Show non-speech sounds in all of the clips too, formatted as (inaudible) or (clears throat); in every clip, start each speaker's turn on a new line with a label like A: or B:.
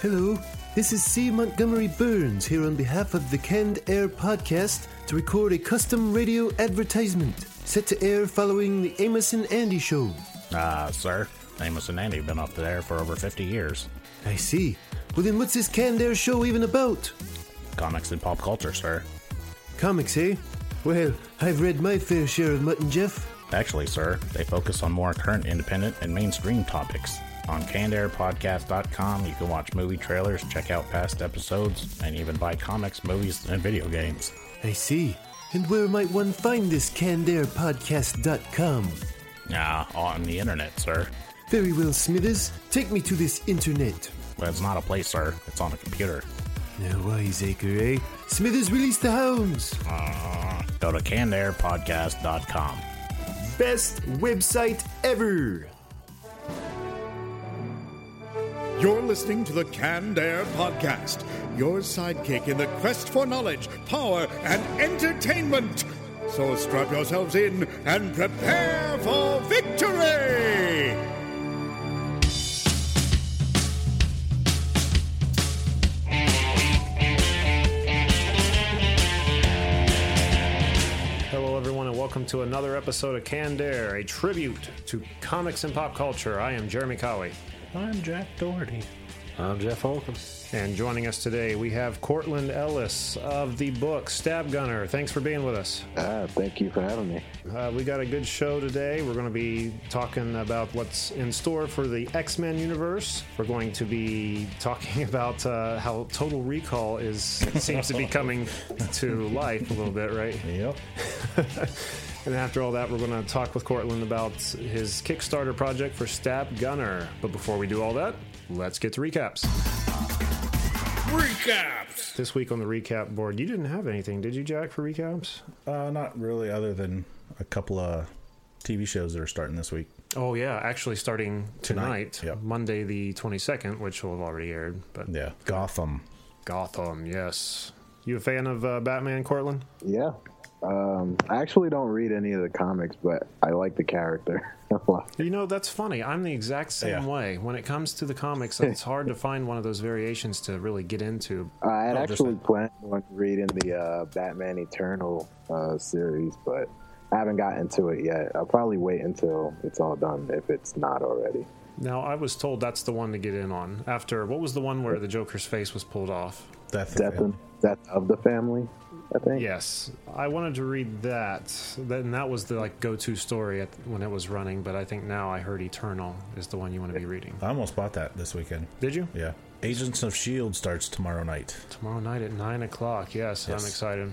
A: Hello, this is C. Montgomery Burns here on behalf of the Canned Air podcast to record a custom radio advertisement set to air following the Amos and Andy show.
B: Ah, sir. Amos and Andy have been off the air for over 50 years.
A: I see. Well, then what's this Canned Air show even about?
B: Comics and pop culture, sir.
A: Comics, eh? Well, I've read my fair share of Mutt and Jeff.
B: Actually, sir, they focus on more current, independent, and mainstream topics. On cannedairpodcast.com, you can watch movie trailers, check out past episodes, and even buy comics, movies, and video games.
A: I see. And where might one find this CannedAirPodcast.com?
B: Ah, on the internet, sir.
A: Very well, Smithers. Take me to this internet.
B: Well, it's not a place, sir. It's on a computer.
A: Now, wiseacre, eh? Smithers, release the hounds.
B: Uh, go to cannedairpodcast.com.
A: Best website ever.
C: You're listening to the Canned Air Podcast, your sidekick in the quest for knowledge, power, and entertainment. So strap yourselves in and prepare for victory!
D: Hello, everyone, and welcome to another episode of Canned Air, a tribute to comics and pop culture. I am Jeremy Cowie.
B: I'm Jack Doherty.
E: I'm Jeff Holcomb.
D: And joining us today, we have Cortland Ellis of the book Stab Gunner. Thanks for being with us.
E: Ah, thank you for having me.
D: Uh, we got a good show today. We're going to be talking about what's in store for the X Men universe. We're going to be talking (laughs) about uh, how Total Recall is seems to be coming to life a little bit, right?
B: Yep. (laughs)
D: And after all that, we're going to talk with Cortland about his Kickstarter project for Stab Gunner. But before we do all that, let's get to recaps.
C: Recaps!
D: This week on the recap board, you didn't have anything, did you, Jack, for recaps?
F: Uh, not really, other than a couple of TV shows that are starting this week.
D: Oh, yeah, actually starting tonight,
F: Tonight, yep.
D: Monday the 22nd, which will have already aired. But
F: Yeah, Gotham.
D: Gotham, yes. You a fan of uh, Batman, Cortland?
E: Yeah. Um, I actually don't read any of the comics, but I like the character (laughs) a lot.
D: You know, that's funny. I'm the exact same
F: Yeah.
D: way. When it comes to the comics, (laughs) it's hard to find one of those variations to really get into.
E: I had
F: Oh, just
E: actually
F: that.
E: planned on reading the uh, Batman Eternal uh, series, but I haven't gotten to it yet. I'll probably wait until it's all done if it's not already.
D: Now, I was told that's the one to get in on. After, what was the one where the Joker's face was pulled off?
F: Death.
E: Death, and, Death of the Family, I think.
D: Yes, I wanted to read that. Then that was the like go-to story at, when it was running. But I think now I heard Eternal is the one you want to be reading.
F: I almost bought that this weekend.
D: Did you?
F: Yeah. Agents of S.H.I.E.L.D. Starts tomorrow night.
D: Tomorrow night at nine o'clock. Yes, I'm excited.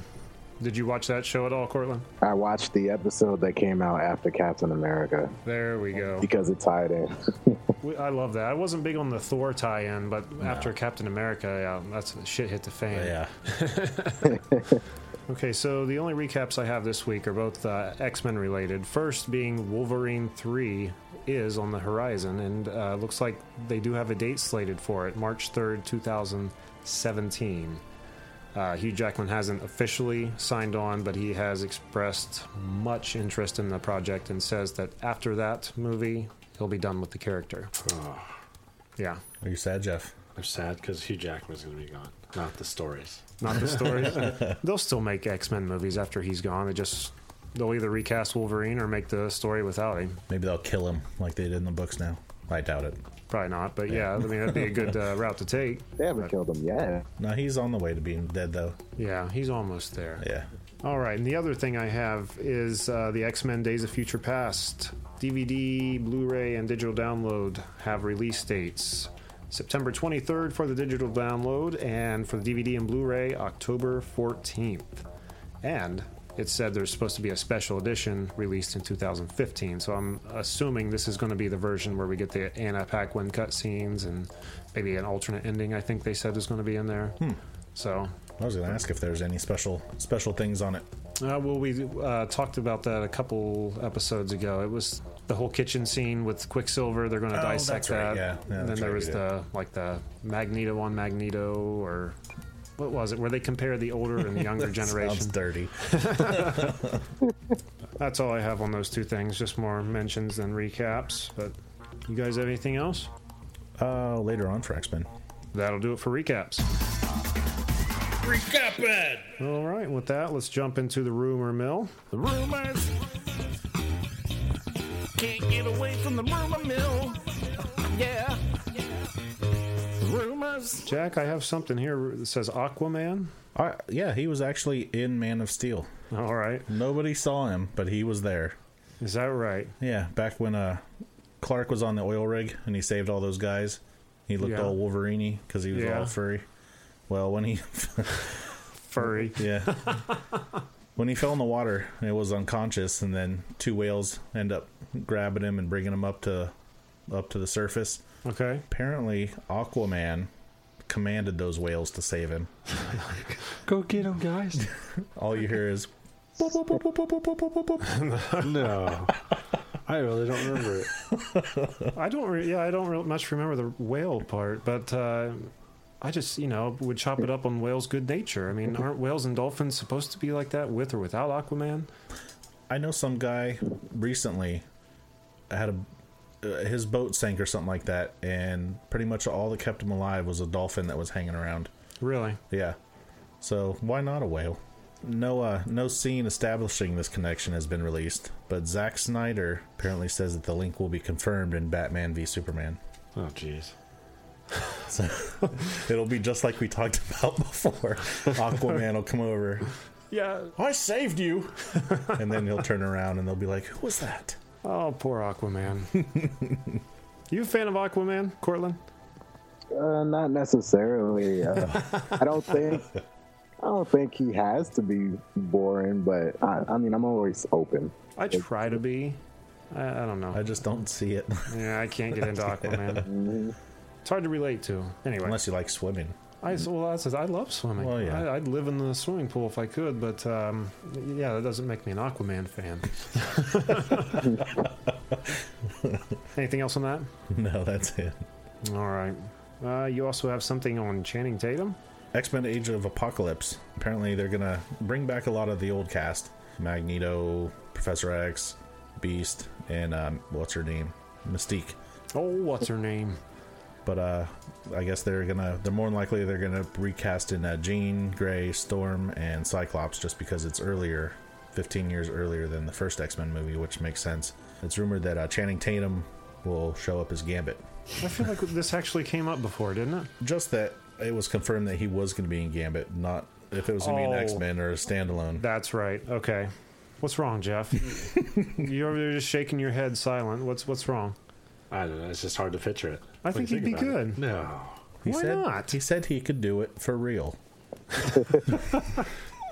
D: Did you watch that show at all, Cortland?
E: I watched the episode that came out after Captain America
D: There we go.
E: because it tied in. (laughs)
D: I love that. I wasn't big on the Thor tie-in, but after Captain America, yeah, that's shit hit the fan.
F: Yeah. (laughs)
D: Okay, so the only recaps I have this week are both uh, X Men related. First being Wolverine 3 is on the horizon, and uh, looks like they do have a date slated for it March 3rd, 2017. Uh, Hugh Jackman hasn't officially signed on, but he has expressed much interest in the project and says that after that movie, he'll be done with the character. Yeah,
F: Are you sad, Jeff?
G: I'm sad because Hugh Jackman's going to be gone, not the stories.
D: not the stories. (laughs) They'll still make X Men movies after he's gone. They just they'll either recast Wolverine or make the story without him.
F: Maybe they'll kill him like they did in the books now. I doubt it.
D: Probably not, but yeah, I mean that'd be a good uh, (laughs) route to take.
E: they haven't killed him yet.
F: No, he's on the way to being dead, though.
D: Yeah, he's almost there.
F: Yeah.
D: All right, and the other thing I have is uh, the X Men Days of Future Past DVD, Blu-ray, and digital download have release dates. September 23rd for the digital download, and for the DVD and Blu-ray, October 14th. And it said there's supposed to be a special edition released in 2015. So I'm assuming this is going to be the version where we get the Anna Paquin cutscenes and maybe an alternate ending. I think they said is going to be in there. So
F: I was going to ask if there's any special special things on it.
D: uh, well, we uh, talked about that a couple episodes ago. It was the whole kitchen scene with Quicksilver. They're going to
F: Oh,
D: dissect
F: that's right,
D: that.
F: yeah. Yeah,
D: and then there
F: right,
D: was the like the Magneto on Magneto, or what was it? Where they compare the older and the (laughs) younger
F: Sounds
D: generation.
F: dirty. (laughs)
D: That's all I have on those two things. Just more mentions than recaps. But you guys have anything else?
F: Uh, later on for X Men.
D: That'll do it for recaps.
B: Recap it!
D: All right, with that, let's jump into the rumor mill.
B: The rumors. Can't get away from the rumor mill. Yeah. Rumors.
D: Jack, I have something here that says Aquaman.
F: Uh, yeah, he was actually in Man of Steel.
D: All right,
F: Nobody saw him, but he was there.
D: is that right?
F: Yeah, back when uh, Clark was on the oil rig and he saved all those guys. He looked
D: Yeah.
F: all Wolverine because he was
D: Yeah.
F: all furry. Well, when he (laughs)
D: Furry.
F: yeah (laughs) when he fell in the water and was unconscious, and then two whales end up grabbing him and bringing him up to up to the surface.
D: Okay.
F: Apparently, Aquaman commanded those whales to save him.
G: Go get him, guys. (laughs)
F: All you hear is
G: no. I really don't remember it. (laughs)
D: I don't. Re- yeah, I don't real much remember the whale part, but uh, I just you know would chop it up on whales' good nature. I mean, aren't whales and dolphins supposed to be like that with or without Aquaman?
F: I know some guy recently had a uh, his boat sank or something like that, and pretty much all that kept him alive was a dolphin that was hanging around.
D: Really?
F: Yeah, so why not a whale? No, uh, no scene establishing this connection has been released, but Zack Snyder apparently says that the link will be confirmed in Batman v Superman.
G: Oh, jeez. (laughs)
F: So (laughs) it'll be just like we talked about before. (laughs) Aquaman will come over.
D: Yeah.
F: I saved you, and then he'll turn around and they'll be like, "Who was that?"
D: Oh, poor Aquaman. (laughs) you a fan of Aquaman, Cortland?
E: Uh, not necessarily. Uh, (laughs) I don't think. I don't think he has to be boring, but I, I mean, I'm always open.
D: I try to be. I, I don't know.
F: I just don't see it
D: yeah, I can't get into (laughs) Aquaman. It's hard to relate to. Anyway,
F: unless you like swimming.
D: I well, that's I love swimming.
F: Well, yeah.
D: I, I'd live in the swimming pool if I could, but um, yeah, that doesn't make me an Aquaman fan. (laughs) Anything else on that?
F: No, that's it.
D: All right. Uh, you also have something on Channing Tatum.
F: X Men: Age of Apocalypse. Apparently, they're gonna bring back a lot of the old cast: Magneto, Professor X, Beast, and um, what's her name, Mystique.
D: Oh, what's her name?
F: But uh, I guess they're gonna. They're more than likely they're gonna recast in uh, Jean Grey, Storm, and Cyclops, just because it's earlier, 15 years earlier than the first X Men movie, which makes sense. It's rumored that uh, Channing Tatum will show up as Gambit.
D: I feel like this actually came up before, didn't it?
F: Just that it was confirmed that he was going to be in Gambit, not if it was going to be an
D: Oh.
F: X Men or a standalone.
D: That's right. Okay. What's wrong, Jeff? (laughs) You're over there just shaking your head silent. What's what's wrong?
G: I don't know. It's just hard to picture it.
D: I
G: when
D: think
G: you
D: he'd be
G: about it.
D: good.
G: No.
F: He
D: Why
F: said,
D: not?
F: He said he could do it for real. (laughs)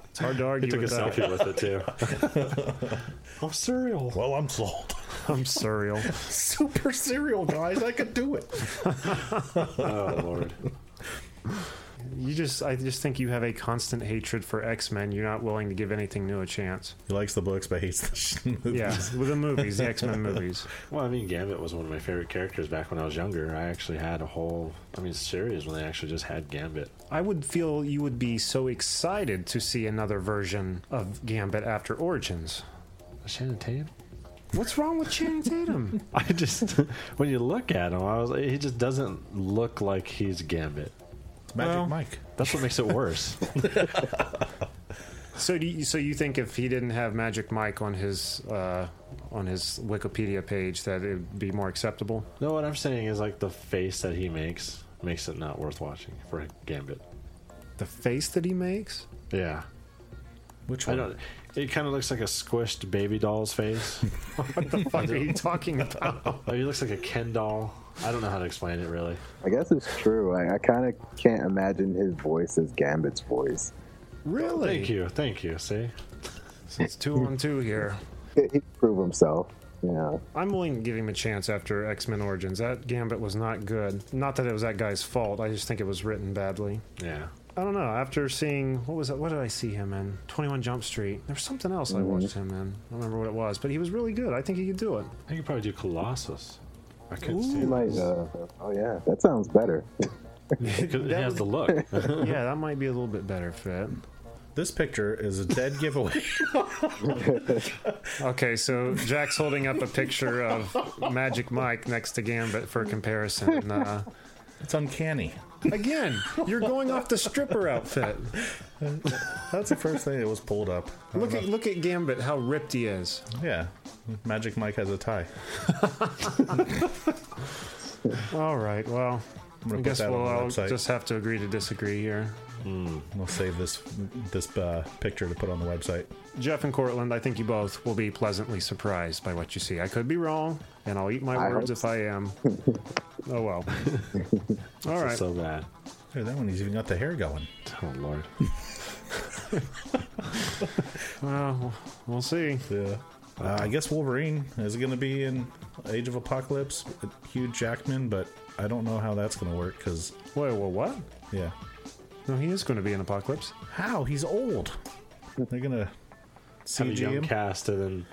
D: It's hard to argue
G: He took a
D: that.
G: selfie with it, too. (laughs) oh, cereal.
F: Well, I'm sold.
D: I'm surreal. (laughs)
F: Super cereal, guys. I could do it.
G: Oh, Lord.
D: You just, I just think you have a constant hatred for X Men. You're not willing to give anything new a chance.
F: He likes the books, but hates the (laughs) sh- movies.
D: Yeah, with the movies, the X Men movies. (laughs)
G: Well, I mean, Gambit was one of my favorite characters back when I was younger. I actually had a whole, I mean, series when they actually just had Gambit.
D: I would feel you would be so excited to see another version of Gambit after Origins.
G: Shannon Tatum?
D: What's wrong with Channing Tatum? (laughs)
G: I just, when you look at him, I was like, he just doesn't look like he's Gambit.
F: Magic
D: Well-
F: Mike.
G: That's what makes it worse. (laughs)
D: so, do you, so you think if he didn't have Magic Mike on his uh, on his Wikipedia page, that it would be more acceptable?
G: no, what I'm saying is like the face that he makes makes it not worth watching for a Gambit.
D: The face that he makes.
G: Yeah.
F: Which one?
G: I
F: one?
G: don't. It kind of looks like a squished baby doll's face. (laughs)
D: What the fuck are you talking (laughs) about?
G: Like, he looks like a Ken doll. I don't know how to explain it really.
E: I guess it's true. I, I kind of can't imagine his voice as Gambit's voice.
D: Really?
G: Thank you, thank you. See,
D: It's two on two here.
E: He, he prove himself. You know,
D: I'm willing to give him a chance after X Men Origins. That Gambit was not good. Not that it was that guy's fault. I just think it was written badly.
G: yeah.
D: I don't know. After seeing what was it? What did I see him in? Twenty One Jump Street. There was something else I mm-hmm. watched him in. I don't remember what it was, but he was really good. I think he could do it.
G: I think could probably do Colossus. I could see.
E: he
G: it.
E: might. Uh, oh yeah, that sounds better. (laughs)
G: Because it has the look. (laughs)
D: yeah, that might be a little bit better fit.
F: This picture is a dead giveaway. (laughs)
D: Okay, so Jack's holding up a picture of Magic Mike next to Gambit for comparison. Uh,
F: It's uncanny.
D: Again, you're going off the stripper outfit.
F: That's the first thing that was pulled up.
D: Look at look at Gambit, how ripped he is.
F: Yeah, Magic Mike has a tie. (laughs)
D: All right, well,
F: gonna
D: I
F: put
D: guess
F: that
D: we'll
F: the
D: I'll
F: website.
D: just have to agree to disagree here.
F: We'll save this this uh, picture to put on the website.
D: Jeff and Cortland, I think you both will be pleasantly surprised by what you see. I could be wrong, and I'll eat my
E: I
D: words
E: hope
D: if I am. (laughs) oh well. (laughs) All right.
G: So bad.
F: Hey, that one he's even got the hair going.
G: Oh lord. (laughs)
D: Well, we'll see.
F: Yeah. Uh, I guess Wolverine is going to be in Age of Apocalypse. with Hugh Jackman, but I don't know how that's going to work because
D: Wait, well, what?
F: yeah,
D: No, he is going to be in Apocalypse.
F: how he's old. They're going to
G: Have a
F: CG
G: young
F: him.
G: cast, and then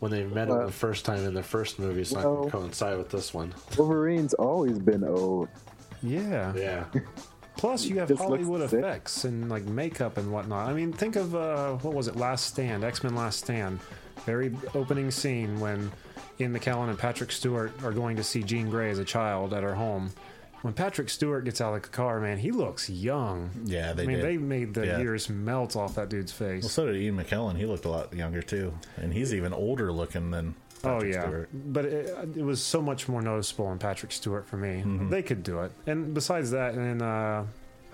G: when they met him
E: Uh,
G: the first time in the first movie, it's not going
E: well-
G: to coincide with this one.
E: Wolverine's always been old.
D: Yeah.
G: Yeah. (laughs)
D: Plus, you have
E: Just looks
D: Hollywood
E: sick.
D: effects and like makeup and whatnot. I mean, think of uh, what was it? Last Stand, X Men Last Stand. Very opening scene when Ian McKellen and Patrick Stewart are going to see Jean Grey as a child at her home. When Patrick Stewart gets out of the car, man, he looks young.
F: Yeah, they
D: I mean,
F: did.
D: they made the
F: Yeah.
D: years melt off that dude's face.
F: Well, so did Ian McKellen. He looked a lot younger too, and he's even older looking than.
D: Oh
F: Patrick
D: yeah,
F: Stewart.
D: but it, it was so much more noticeable in Patrick Stewart for me.
F: Mm-hmm.
D: They could do it, and besides that, in uh,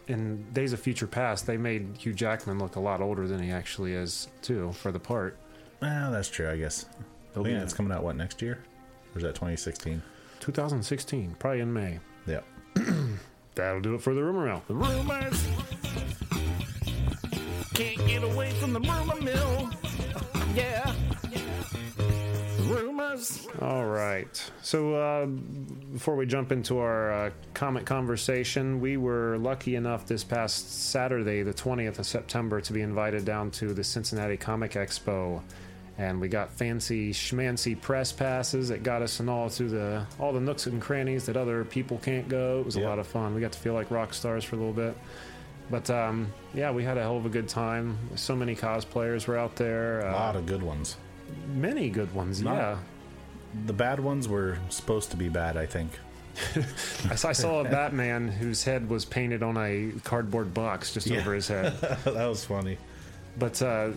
D: in Days of Future Past, they made Hugh Jackman look a lot older than he actually is too for the part.
F: Well, that's true, I guess. Yeah, it's coming out what next year, or is that 2016?
D: 2016, probably in May. (clears throat) That'll do it for the rumor mill.
B: The rumors. Can't get away from the rumor mill. Yeah. Rumors.
D: All right. So uh, before we jump into our uh, comic conversation, we were lucky enough this past Saturday, the 20th of September, to be invited down to the Cincinnati Comic Expo. And we got fancy schmancy press passes that got us in all through the all the nooks and crannies that other people can't go. It was a lot of fun. We got to feel like rock stars for a little bit. But um, yeah, we had a hell of a good time. So many cosplayers were out there.
F: A
D: Uh,
F: lot of good ones.
D: many good ones.
F: Not-
D: yeah.
F: The bad ones were supposed to be bad, I think.
D: I (laughs) saw, (laughs) I saw a Batman whose head was painted on a cardboard box just
F: Yeah.
D: over his head. (laughs)
F: that was funny.
D: But uh,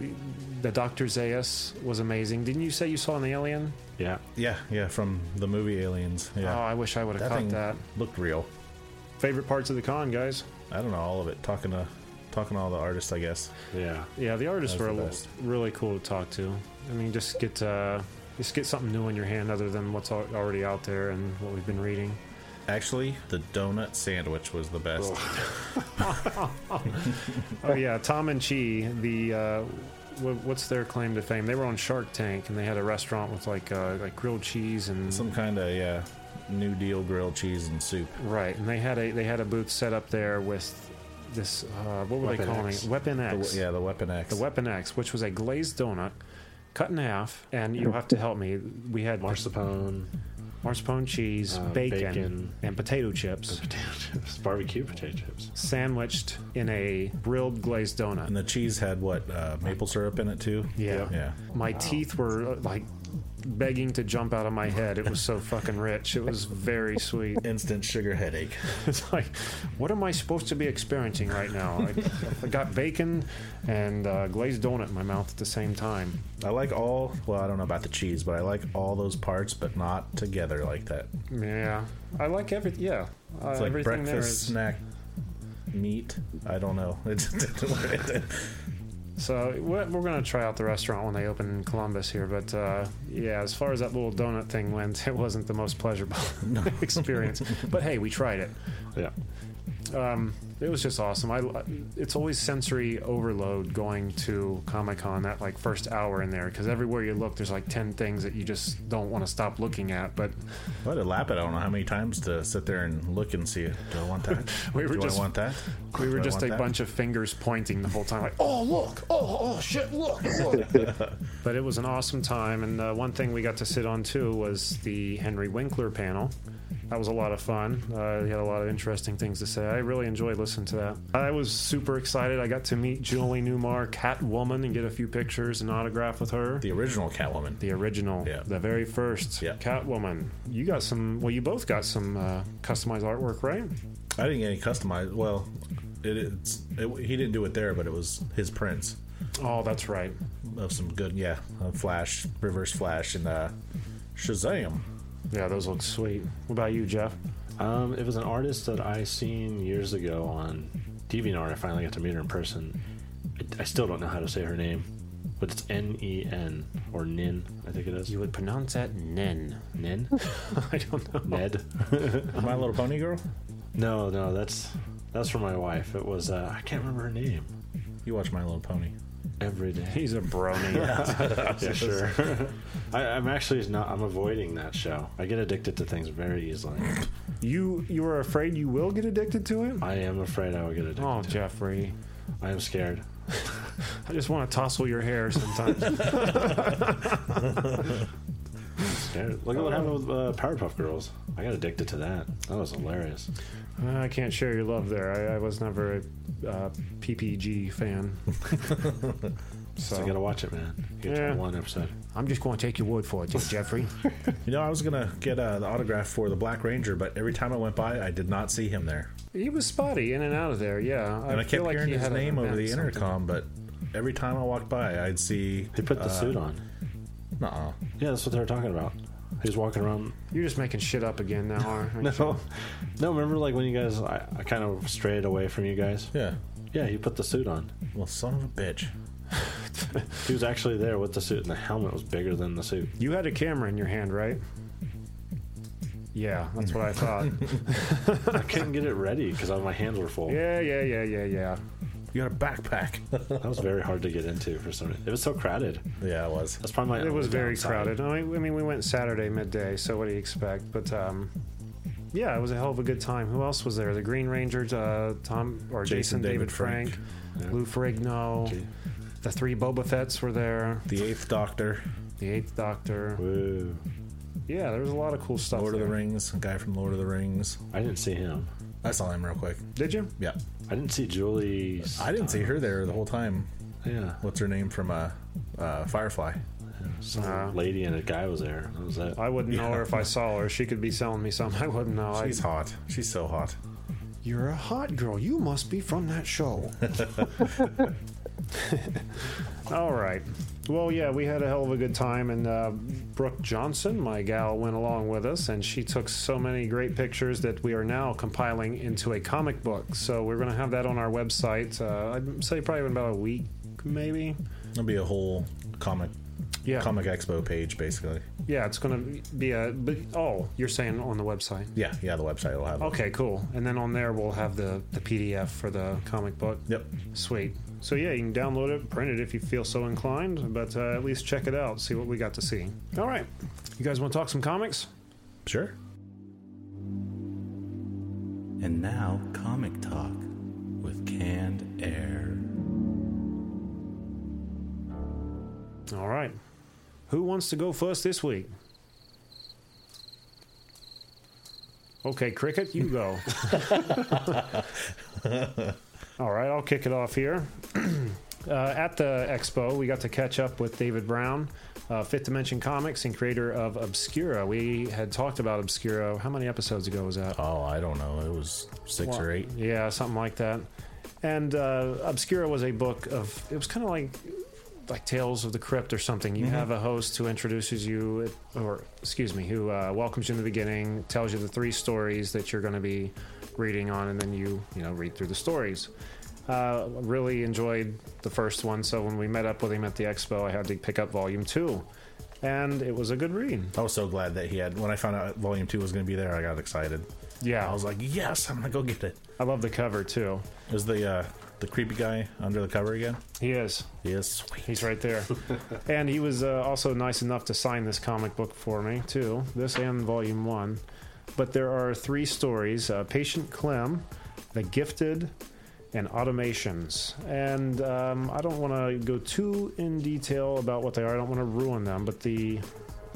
D: the Doctor Zaius was amazing. Didn't you say you saw an alien?
G: Yeah.
F: Yeah, yeah, from the movie Aliens.
D: Oh, I wish I would have caught
F: thing
D: that.
F: looked real.
D: Favorite parts of the con, guys?
F: I don't know all of it. Talking to talking to all the artists, I guess.
G: Yeah.
D: Yeah, the artists were a
F: the
D: little, really cool to talk to. I mean, just get uh, just get something new in your hand other than what's already out there and what we've been reading.
F: Actually, the donut sandwich was the best. (laughs)
D: Oh yeah, Tom and Chee. The uh, wha- what's their claim to fame? They were on Shark Tank and they had a restaurant with like uh, like grilled cheese and
F: Some kind of yeah, New Deal grilled cheese and soup.
D: Right, and they had a they had a booth set up there with this uh, what were they calling
G: X.
D: it? Weapon
F: The,
D: X.
F: yeah, the Weapon X.
D: The Weapon X, which was a glazed donut, cut in half, and you'll have to help me. We had
G: Marzipan,
D: marzipan cheese,
G: Uh,
D: bacon,
G: bacon.
D: and potato chips
G: potato chips, (laughs) barbecue potato chips.
D: sandwiched in a grilled glazed donut.
F: and the cheese had what uh, maple syrup in it too.
D: Yeah.
F: yeah.
D: My teeth were uh, like begging to jump out of my head. It was so fucking rich. It was very sweet.
F: Instant sugar headache. (laughs)
D: It's like, what am I supposed to be experiencing right now? I, I got bacon and uh, glazed donut in my mouth at the same time.
F: I like all. Well, I don't know about the cheese, but I like all those parts, but not together like that.
D: Yeah, I like every. Yeah, uh,
F: It's like breakfast snack meat. I don't know. (laughs) It's
D: So we're, we're gonna try out the restaurant when they open in Columbus here. But uh, yeah, as far as that little donut thing went, (laughs) it wasn't the most pleasurable (laughs) experience. But hey, we tried it.
G: Yeah.
D: um, it was just awesome. I, it's always sensory overload going to Comic Con that like first hour in there because everywhere you look, there's like ten things that you just don't want to stop looking at. But
F: What a lap it! I don't know how many times to sit there and look and see it. Do I (laughs) want that?
D: We were
F: Do
D: just-
F: I want that?
D: we were
F: Do
D: just a
F: that?
D: bunch of fingers pointing the whole time, like, "Oh look! Oh oh shit! Look!" look." (laughs) but it was an awesome time, and uh, one thing we got to sit on too was the Henry Winkler panel. That was a lot of fun. Uh, he had a lot of interesting things to say. I really enjoyed listening to that. I was super excited. I got to meet Julie Newmar, Catwoman, and get a few pictures and autograph with her.
F: The original Catwoman.
D: The original,
F: Yeah.
D: the very first
F: Yeah.
D: Catwoman. You got some. Well, you both got some uh, customized artwork, right?
F: I didn't get any customized. Well, it, it's it, he didn't do it there, but it was his prints
D: Oh, that's right.
F: of some good, yeah, Flash, Reverse Flash, and uh, Shazam.
D: Yeah, those look sweet. What about you, Jeff?
G: Um, it was an artist that I seen years ago on DeviantArt. I finally got to meet her in person. I, I still don't know how to say her name, but it's N E N or Nin, I think it is.
D: You would pronounce that Nen.
G: Nin? (laughs)
D: I don't know.
G: Ned? (laughs)
F: My Little Pony girl.
G: no, no, that's that's for my wife. It was uh, I can't remember her name.
F: You watch My Little Pony.
G: Every day.
D: He's a brony. (laughs)
G: yeah, (laughs) sure. I, I'm actually not. I'm avoiding that show. I get addicted to things very easily.
D: you you are afraid you will get addicted to it?
G: I am afraid I will get addicted.
D: Oh,
G: to it.
D: Jeffrey.
G: I am scared. (laughs)
D: I just want to tousle your hair sometimes.
G: Scared. Look at what happened with uh, Powerpuff Girls. I got addicted to that. That was hilarious.
D: Uh, I can't share your love there. I, I was never a uh, PPG fan. (laughs)
G: So
D: so
G: I gotta watch it, man. Get
D: Yeah.
G: one episode.
D: I'm just going to take your word for it, dear Jeffrey. (laughs)
F: You know, I was gonna get uh, the autograph for the Black Ranger, but every time I went by, I did not see him there,
D: he was spotty in and out of there. Yeah,
F: and I,
D: feel
F: kept
D: like
F: hearing
D: he
F: his
D: had an
F: name over
D: event
F: the
D: something.
F: intercom. But every time I walked by, I'd see.
G: He put the
F: uh,
G: suit on.
F: Nuh-uh.
G: Yeah, that's what they were talking about. He was walking around.
D: You're just making shit up again now, (laughs) aren't (laughs) you?
G: No, no. Remember, like when you guys, I, I kind of strayed away from you guys.
F: Yeah.
G: Yeah, he put the suit on.
F: Well, son of a bitch.
G: He was actually there with the suit, and the helmet was bigger than the suit.
D: You had a camera in your hand, right? Yeah, that's what I thought. (laughs)
G: I couldn't get it ready because my hands were full.
D: yeah, yeah, yeah, yeah, yeah.
F: You got a backpack. (laughs)
G: That was very hard to get into for some reason. It was so crowded.
F: yeah, it was.
G: That's probably my.
D: It was very
G: downside.
D: crowded. I mean, I mean, we went Saturday midday, so what do you expect? But um, yeah, it was a hell of a good time. Who else was there? The Green Ranger, uh, Tom or Jason,
F: Jason
D: David,
F: David
D: Frank,
F: Frank.
G: Yeah.
D: Lou Ferrigno.
G: Gee.
D: The three Boba Fett's were there.
F: The Eighth Doctor,
D: The Eighth Doctor.
G: Woo.
D: Yeah, there was a lot of cool stuff.
F: Lord of the. Rings, a guy from Lord of the Rings.
G: I didn't see him.
F: I saw him real quick.
D: Did you?
F: Yeah.
G: I didn't see Julie.
F: I didn't see her there the whole time.
G: Yeah,
F: What's her name from uh, uh, Firefly?
G: some
D: Uh,
G: lady and a guy was there. That was it.
D: I wouldn't know her if I saw her. She could be selling me something. (laughs) I wouldn't know. I-
F: She's hot. She's so hot.
D: You're a hot girl. You must be from that show. (laughs) (laughs) All right. Well, yeah, we had a hell of a good time, and uh, Brooke Johnson, my gal, went along with us, and she took so many great pictures that we are now compiling into a comic book. So we're going to have that on our website. Uh, I'd say probably in about a week, maybe.
F: It'll be a whole comic
D: Yeah,
F: comic expo page, basically.
D: yeah, it's going to be a. But, oh, you're saying on the website?
F: Yeah, yeah. The website will have. it.
D: Okay, cool. And then on there we'll have the the PDF for the comic book.
F: Yep.
D: Sweet. So yeah, you can download it, print it if you feel so inclined, but uh, at least check it out, see what we got to see. All right, you guys want to talk some comics?
F: Sure.
H: And now, Comic Talk with Canned Air.
D: All right. Who wants to go first this week? Okay, Cricket, you go. (laughs) (laughs) All right, I'll kick it off here. (clears throat) uh, at the expo, we got to catch up with David Brown, uh, Fifth Dimension Comics and creator of Obscura. We had talked about Obscura. How many episodes ago was that?
F: Oh, I don't know. It was six
D: Well,
F: or eight.
D: Yeah, something like that. And uh, Obscura was a book of. It was kind of like like Tales of the Crypt or something. You have a host who introduces you, or excuse me, who uh, welcomes you in the beginning, tells you the three stories that you're going to be reading on, and then you you know read through the stories. Uh, really enjoyed the first one, so when we met up with him at the expo, I had to pick up volume two, and it was a good read.
F: I was so glad that he had. When I found out Volume Two was going to be there, I got excited.
D: Yeah,
F: I was like, "Yes, I'm going to go get it."
D: I love the cover too.
F: Is the uh, the creepy guy under the cover again?
D: He is.
F: He is sweet.
D: He's right there. (laughs) and he was uh, also nice enough to sign this comic book for me, too. This and Volume 1. But there are three stories uh, Patient Clem, The Gifted, and Automations. And um, I don't want to go too in detail about what they are, I don't want to ruin them. But the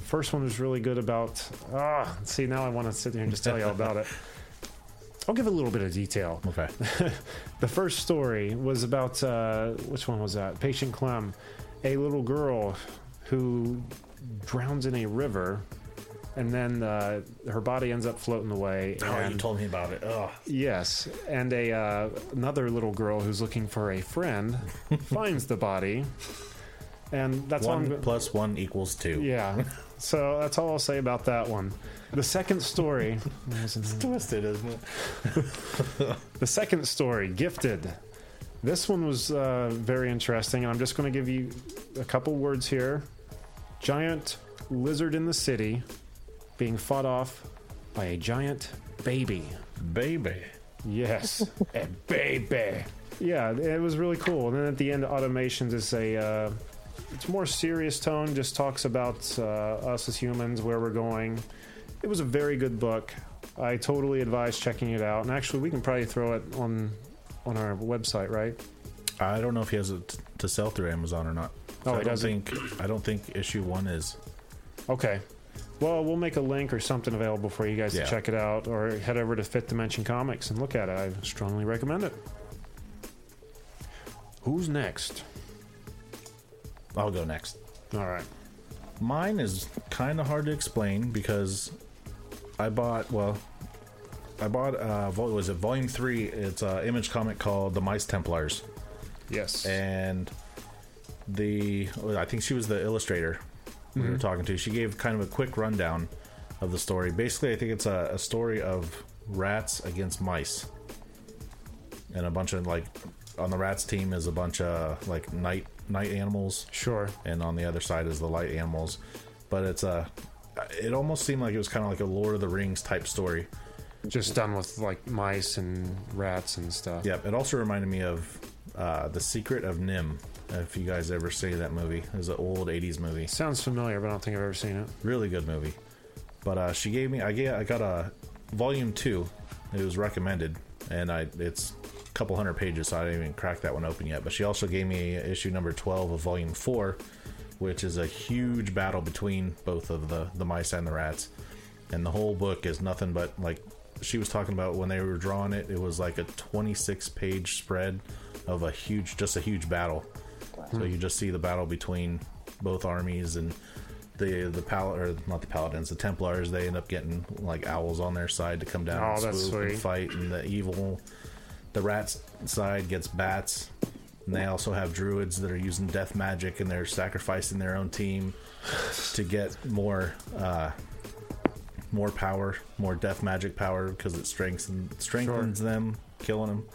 D: First one was really good about. Ah, see, now I want to sit here and just tell you all about it. I'll give a little bit of detail.
F: Okay. (laughs)
D: The first story was about uh, which one was that? Patient Clem, a little girl who drowns in a river, and then uh, her body ends up floating away.
F: Oh,
D: and
F: you told me about it. Oh,
D: Yes, and a uh, another little girl who's looking for a friend (laughs) finds the body, and that's all.
F: one
D: I'm,
F: plus one equals two.
D: yeah, so that's all I'll say about that one. The second story, (laughs) it's
F: Twisted, isn't it? (laughs)
D: the second story, gifted. This one was uh, very interesting, and I'm just going to give you a couple words here. Giant lizard in the city being fought off by a giant baby.
F: Baby.
D: Yes, (laughs) a baby. Yeah, it was really cool. And then at the end, automations is a uh, it's more serious tone. Just talks about uh, us as humans, where we're going. It was a very good book. I totally advise checking it out. And actually, we can probably throw it on on our website, right?
F: I don't know if he has it to sell through Amazon or not.
D: Oh,
F: I don't
D: doesn't?
F: think I don't think issue one is.
D: Okay. Well, we'll make a link or something available for you guys
F: Yeah.
D: to check it out, or head over to Fifth Dimension Comics and look at it. I strongly recommend it. Who's next?
F: I'll go next.
D: All right.
F: Mine is kind of hard to explain because I bought well, I bought uh, vol- was it volume three? It's a image comic called The Mice Templars,
D: Yes.
F: and the I think she was the illustrator we were talking to. She gave kind of a quick rundown of the story. Basically, I think it's a, a story of rats against mice, and a bunch of like on the rats team is a bunch of like night night animals
D: Sure.
F: and on the other side is the light animals. But it's a, it almost seemed like it was kind of like a Lord of the Rings type story.
D: Just done with like mice and rats and stuff.
F: Yep. It also reminded me of uh, the Secret of NIMH. If you guys ever see that movie, it was an old '80s movie.
D: Sounds familiar, but I don't think I've ever seen it.
F: Really good movie. But uh, she gave me, I get, I got a volume two. It was recommended, and I it's a couple hundred pages, so I didn't even crack that one open yet. But she also gave me issue number twelve of volume four, which is a huge battle between both of the the mice and the rats, and the whole book is nothing but like she was talking about when they were drawing it. It was like a twenty six page spread of a huge, just a huge battle. So you just see the battle between both armies and the the pal or not the paladins, the Templars. They end up getting like owls on their side to come down
D: Oh,
F: and
D: that's
F: swoop and
D: sweet.
F: fight, and the evil the rats side gets bats. And they also have druids that are using death magic and they're sacrificing their own team to get more uh, more power, more death magic power because it strengthens strengthens them, killing them.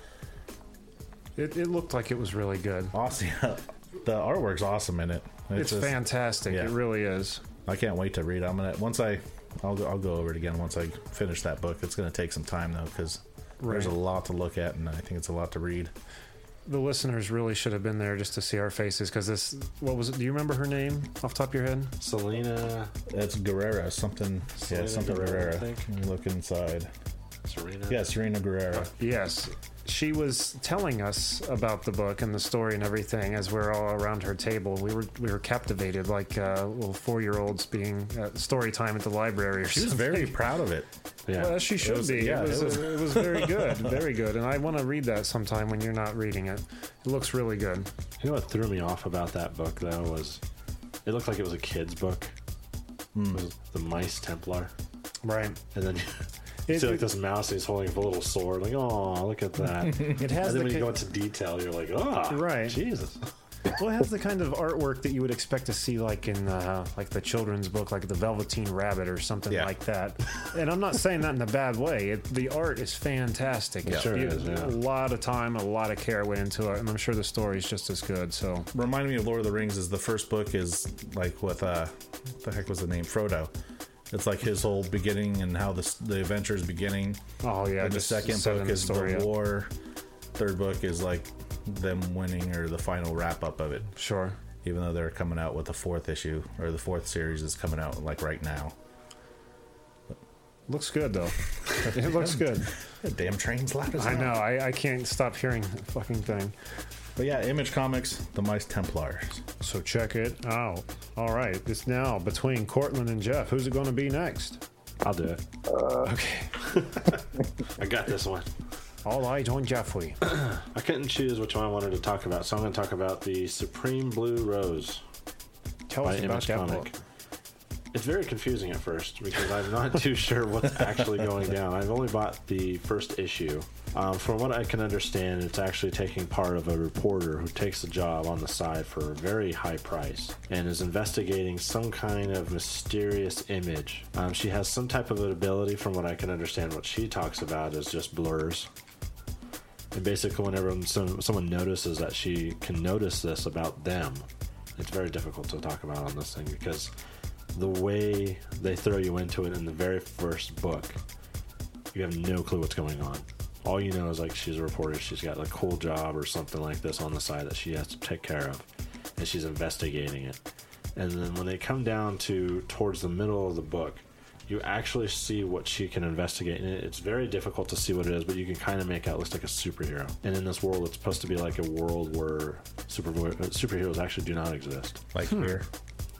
D: It, it looked like it was really good.
F: Awesome. (laughs) the artwork's awesome in it.
D: It's,
F: just-
D: fantastic.
F: yeah.
D: It really is.
F: I can't wait to read. it. I'm gonna once I, I'll go, I'll go over it again once I finish that book. It's gonna take some time though because there's a
D: Right.
F: lot to look at and I think it's a lot to read.
D: The listeners really should have been there just to see our faces because this. What was it? Do you remember her name off the top of your head?
G: Selena,
F: It's Guerrera, something. yeah,
G: Selena
F: something
G: Guerrera, I
F: Guerrera.
G: think.
F: Let me look inside.
G: Serena.
F: Yeah, Serena Guerrera.
D: Yes. She was telling us about the book and the story and everything as we are all around her table. We were we were captivated like uh, little four year olds being at story time at the library. Or
F: She was very proud of it.
G: Yeah.
D: Well, she should
F: was-
D: be.
F: yeah,
D: it, was,
F: it was-
D: it was very good, very good. And I want to read that sometime when you're not reading it. It looks really good.
G: You know what threw me off about that book though was it looked like it was a kid's book. It was the Mice Templar,
D: Right.
G: and then (laughs) you
D: It-
G: see like this mouse and he's holding a little sword. Like, oh, look at that. (laughs)
D: It
G: and
D: has
G: then
D: the
G: when you go into detail, you're like, oh,
D: Right.
G: Jesus.
D: well, it has the (laughs) kind of artwork that you would expect to see, like in uh, like the children's book, like the Velveteen Rabbit or something
F: Yeah.
D: like that. And I'm not saying that in a bad way. It, the art is fantastic.
G: Yeah. Sure
D: You-
G: is, yeah.
D: A lot of time, a lot of care went into it, and I'm sure the story is just as good. So
F: Reminded me of Lord of the Rings. Is the first book is like with uh, what the heck was the name Frodo? It's like his whole beginning and how the the adventure is beginning.
D: Oh yeah,
F: And the second book is
D: story
F: the war. Third book is like them winning or the final wrap up of it.
D: Sure.
F: Even though they're coming out with the fourth issue or the fourth series is coming out like right now.
D: Looks good though. (laughs) it looks good.
F: The damn train's loud as
D: I know. I, I can't stop hearing that fucking thing.
F: But yeah, Image Comics, The Mice Templars.
D: So check it out. All right, it's now between Cortland and Jeff. Who's it going to be next?
G: I'll do it.
D: Uh, okay. (laughs)
G: I got this one.
D: All eyes on Jeffrey. (clears throat)
G: I couldn't choose which one I wanted to talk about, so I'm going to talk about the Supreme Blue Rose
D: Tell
G: by
D: us about
G: Image
D: that
G: Comic.
D: book.
G: It's very confusing at first because I'm not too (laughs) sure what's actually going down. I've only bought the first issue. Um, from what I can understand, it's actually taking part of a reporter who takes a job on the side for a very high price and is investigating some kind of mysterious image. Um, she has some type of ability, from what I can understand, what she talks about is just blurs. And basically, whenever some, someone notices that she can notice this about them, it's very difficult to talk about on this thing because the way they throw you into it in the very first book, you have no clue what's going on. All you know is like she's a reporter, she's got a cool job or something like this on the side that she has to take care of, and she's investigating it. And then when they come down to towards the middle of the book, you actually see what she can investigate. And it's very difficult to see what it is, but you can kind of make out it looks like a superhero. And in this world, it's supposed to be like a world where super, superheroes actually do not exist.
F: Like hmm. here.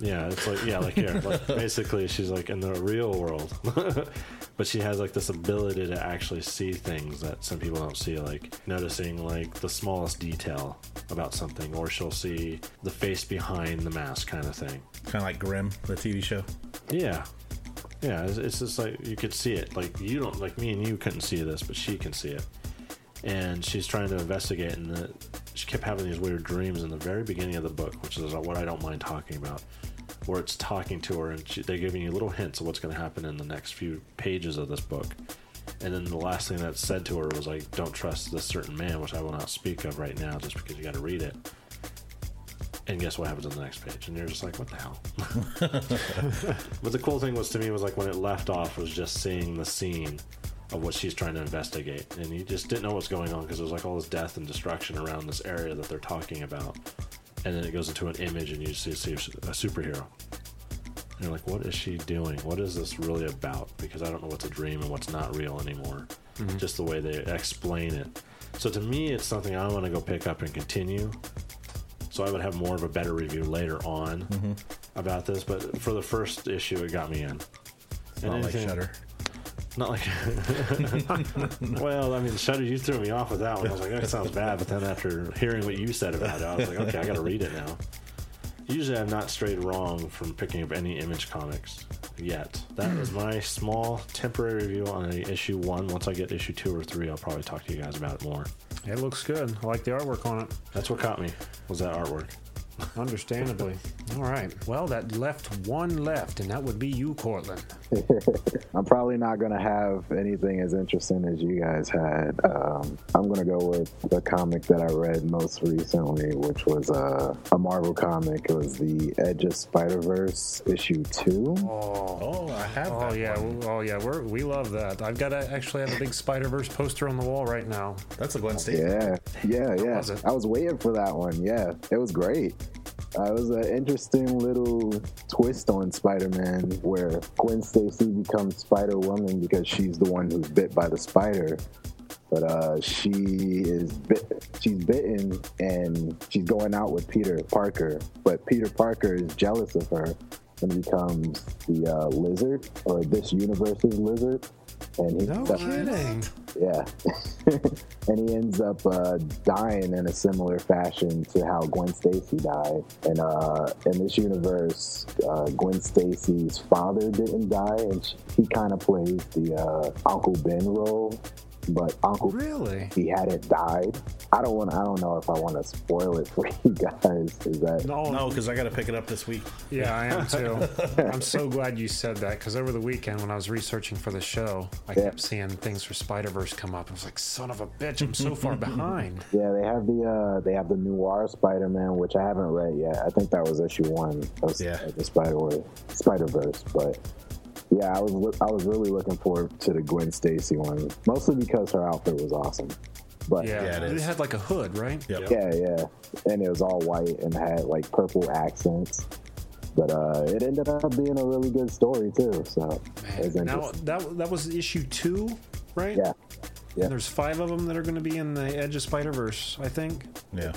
G: Yeah, it's like yeah, like here. Like (laughs) basically, she's like in the real world, (laughs) but she has like this ability to actually see things that some people don't see, like noticing like the smallest detail about something, or she'll see the face behind the mask, kind of thing.
F: Kind of like Grimm, the TV show.
G: Yeah, yeah. It's, it's just like you could see it. Like you don't like me and you couldn't see this, but she can see it. And she's trying to investigate, and the, she kept having these weird dreams in the very beginning of the book, which is what I don't mind talking about, where it's talking to her, and she, they're giving you little hints of what's going to happen in the next few pages of this book. And then the last thing that said to her was like, "Don't trust this certain man," which I will not speak of right now, just because you got to read it. And guess what happens on the next page? And you're just like, "What the hell?" (laughs) (laughs) But the cool thing was to me was like when it left off was just seeing the scene of what she's trying to investigate, and you just didn't know what's going on because there was like all this death and destruction around this area that they're talking about, and then it goes into an image and you see, see a superhero. And you're like, what is she doing? What is this really about? Because I don't know what's a dream and what's not real anymore. Mm-hmm. Just the way they explain it. So to me, it's something I want to go pick up and continue. So I would have more of a better review later on mm-hmm. about this. But for the first issue, it got me in. And
F: Not like Shutter.
G: Not like. (laughs) well, I mean, Shutter, you threw me off with that one. I was like, that sounds bad. But then after hearing what you said about it, I was like, okay, I got to read it now. Usually, I'm not straight wrong from picking up any image comics yet. That is my small temporary review on issue one. Once I get issue two or three, I'll probably talk to you guys about it more.
D: It looks good. I like the artwork on it.
G: That's what caught me was that artwork.
D: Understandably. All right. Well, that left one left, and that would be you, Cortland. (laughs)
E: I'm probably not gonna have anything as interesting as you guys had. Um, I'm gonna go with the comic that I read most recently, which was uh, a Marvel comic. It was the Edge of Spider Verse issue two.
F: Oh, oh I have
D: Oh
F: that
D: yeah,
F: one.
D: we- oh yeah, we're, we love that. I've got to actually have a big Spider Verse poster on the wall right now.
F: That's a Gwen Stacy.
E: Yeah, yeah, yeah.
D: was it?
E: I was waiting for that one. Yeah, it was great. Uh, it was an interesting little twist on Spider-Man, where Gwen Stacy becomes Spider Woman because she's the one who's bit by the spider. But uh, she is bit, she's bitten and she's going out with Peter Parker. But Peter Parker is jealous of her and becomes the uh, lizard or this universe's lizard. And he
D: No kidding.
E: yeah. (laughs) and he ends up uh, dying in a similar fashion to how Gwen Stacy died. And uh, in this universe, uh, Gwen Stacy's father didn't die, and she, he kind of plays the uh, Uncle Ben role. But Uncle
D: Really?
E: he hadn't died. I don't want. I don't know if I want to spoil it (laughs) for you guys. Is that
D: No,
F: No, because I got to pick it up this week.
D: Yeah, I am too. (laughs) I'm so glad you said that because over the weekend when I was researching for the show, I
E: Yeah.
D: kept seeing things for Spider Verse come up. I was like, son of a bitch, I'm so far (laughs) behind.
E: Yeah, they have the uh, they have the noir Spider-Man, which I haven't read yet. I think that was issue one of
F: Yeah.
E: the Spider Spider Verse, but yeah, I was I was really looking forward to the Gwen Stacy one, mostly because her outfit was awesome. But
D: Yeah,
F: Yeah, it
D: it
F: is.
D: had like a hood, right?
F: Yep.
E: yeah, yeah, and it was all white and had like purple accents. But uh, it ended up being a really good story too. So it was
D: Now that that was issue two, right?
E: Yeah. Yeah.
D: There's five of them that are going to be in the Edge of Spider Verse, I think.
F: Yeah.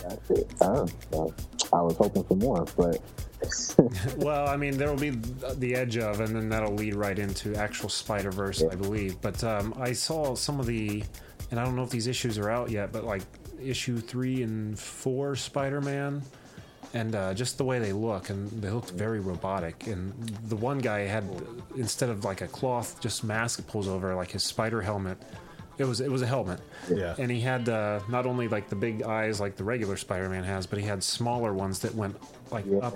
E: Oh, well, I was hoping for more, but (laughs) (laughs)
D: well, I mean, there will be the edge of, and then that'll lead right into actual Spider Verse, I believe. But um, I saw some of the, and I don't know if these issues are out yet, but like issue three and four Spider Man, and uh, just the way they look, and they looked very robotic. And the one guy had, instead of like a cloth, just mask pulls over, like his spider helmet. It was it was a helmet,
F: Yeah.
D: and he had uh, not only like the big eyes like the regular Spider-Man has, but he had smaller ones that went like up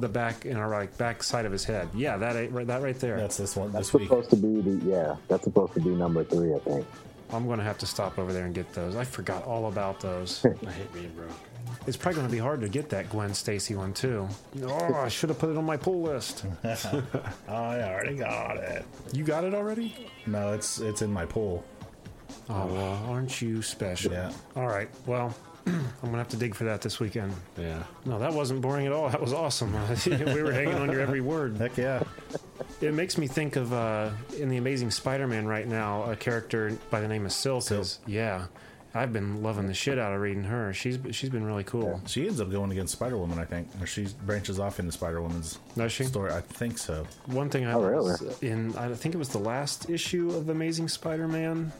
D: the back in our like back side of his head. Yeah, that right, that right there.
F: That's this one
E: that's
F: this week.
E: supposed to be the yeah. That's supposed to be number three, I think.
D: I'm gonna have to stop over there and get those. I forgot all about those.
G: I hate being broke.
D: it's probably gonna be hard to get that Gwen Stacy one too. Oh, I should have put it on my pull list. (laughs)
F: Oh, I already got it.
D: You got it already?
F: No, it's it's in my pool.
D: Oh well, aren't you special?
F: Yeah.
D: All right. Well, (clears throat) I'm gonna have to dig for that this weekend.
G: Yeah.
D: No, that wasn't boring at all. That was awesome. (laughs) we were hanging on your every word.
F: Heck yeah.
D: It makes me think of uh, in the Amazing Spider-Man right now a character by the name of Silk.
F: Silk.
D: is- Yeah, I've been loving the shit out of reading her. She's she's been really cool.
F: She ends up going against Spider Woman, I think, or she branches off into Spider Woman's story. I think so.
D: One thing I
E: Oh, really?
D: was in I think it was the last issue of Amazing Spider-Man,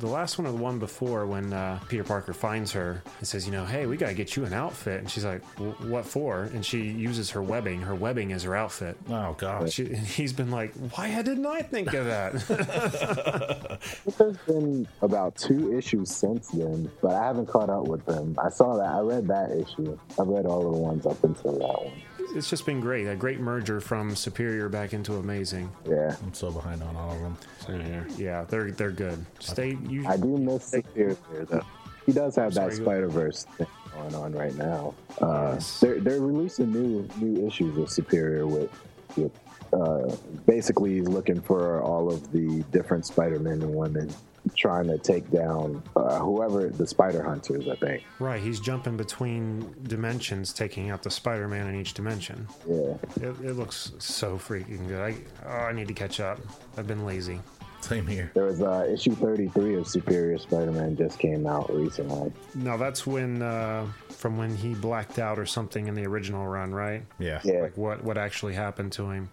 D: the last one or the one before when uh, Peter Parker finds her and says, you know, hey, we gotta get you an outfit, and she's like, what for? And she uses her webbing. Her webbing is her outfit.
F: Oh gosh.
D: She, and he's been like, why didn't I think of that? (laughs)
E: there's been about two issues since then, but I haven't caught up with them. I saw that. I read that issue. I read all of the ones up until that one.
D: It's just been great. A great merger from Superior back into Amazing.
E: Yeah,
F: I'm so behind on all of them.
G: Same here.
D: Yeah, they're they're good. Stay. You,
E: I do miss Superior though. He does have that
D: Sorry, go-
E: Spider Verse thing going on right now. Uh,
D: Yes.
E: They're they're releasing new new issues of Superior with with. Uh, basically, he's looking for all of the different Spider-Men and women trying to take down uh, whoever the Spider Hunters. I think.
D: right, he's jumping between dimensions, taking out the Spider-Man in each dimension.
E: Yeah.
D: It, it looks so freaking good. I oh, I need to catch up. I've been lazy.
F: Same here.
E: There was uh, issue 33 of Superior Spider-Man just came out recently.
D: No, that's when uh, from when he blacked out or something in the original run, right?
F: Yeah.
E: Yeah.
D: Like what what actually happened to him.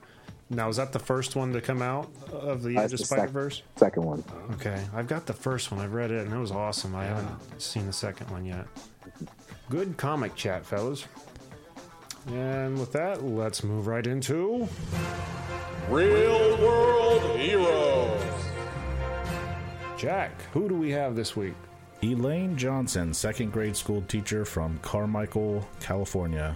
D: Now, is that the first one to come out of the Edge
E: That's
D: of
E: the sec-
D: Spider Verse?
E: Second one.
D: Okay, I've got the first one. I've read it and it was awesome. I haven't seen the second one yet. Good comic chat, fellas. And with that, let's move right into
I: Real World Heroes.
D: Jack. Who do we have this week?
F: Elaine Johnson, second grade school teacher from Carmichael, California.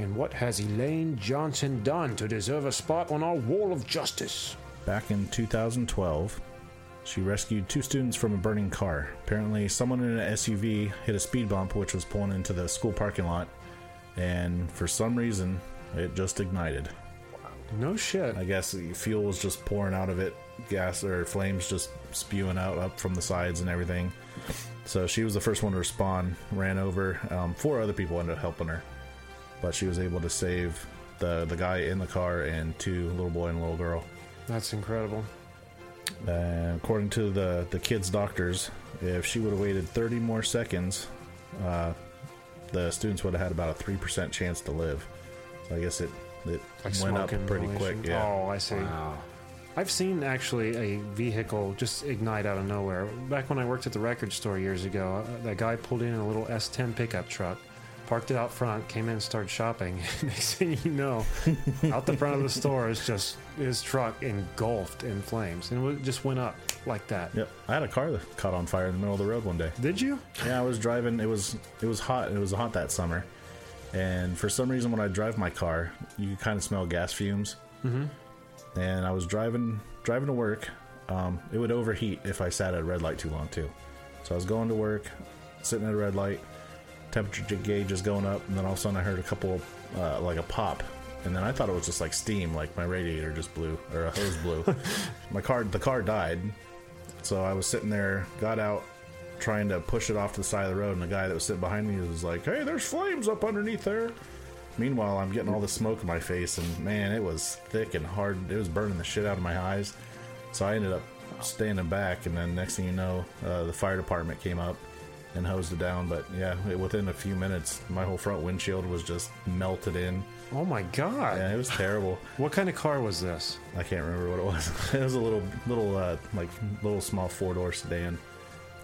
D: And what has Elaine Johnson done to deserve a spot on our wall of justice?
F: Back in 2012, she rescued two students from a burning car. Apparently, someone in an SUV hit a speed bump which was pulling into the school parking lot, and for some reason, it just ignited.
D: No shit.
F: I guess the fuel was just pouring out of it, gas or flames just spewing out up from the sides and everything. So she was the first one to respond, ran over. Um, four other people ended up helping her, but she was able to save the the guy in the car and two little boy and little girl.
D: That's incredible.
F: Uh, according to the the kid's doctors, if she would have waited 30 more seconds, uh, the students would have had about a three percent chance to live. So I guess it it
D: Like
F: went up pretty
D: inhalation.
F: quick. Yeah.
D: Oh, I see.
G: Wow.
D: I've seen actually a vehicle just ignite out of nowhere. Back when I worked at the record store years ago, uh, that guy pulled in a little S10 pickup truck, parked it out front, came in and started shopping. (laughs) Next thing you know, (laughs) out the front of the store is just his truck engulfed in flames. And it just went up like that.
F: Yep, I had a car that caught on fire in the middle of the road one day.
D: Did you?
F: Yeah, I was driving. It was it was hot. It was hot that summer, and for some reason, when I drive my car, you can kind of smell gas fumes. Mm-hmm. And I was driving driving to work. Um, it would overheat if I sat at a red light too long too. So I was going to work, sitting at a red light. Temperature gauge is going up, and then all of a sudden I heard a couple uh, like a pop. And then I thought it was just like steam, like my radiator just blew or a hose blew. (laughs) my car, the car died. So I was sitting there, got out, trying to push it off to the side of the road, and the guy that was sitting behind me was like, "Hey, there's flames up underneath there." Meanwhile, I'm getting all the smoke in my face, and man, it was thick and hard. It was burning the shit out of my eyes. So I ended up standing back, and then next thing you know, uh, the fire department came up and hosed it down. But yeah, it- within a few minutes, my whole front windshield was just melted in.
D: Oh my god!
F: Yeah, it was terrible. (laughs)
D: What kind of car was this?
F: I can't remember what it was. (laughs) it was a little, little, uh, like little small four door sedan,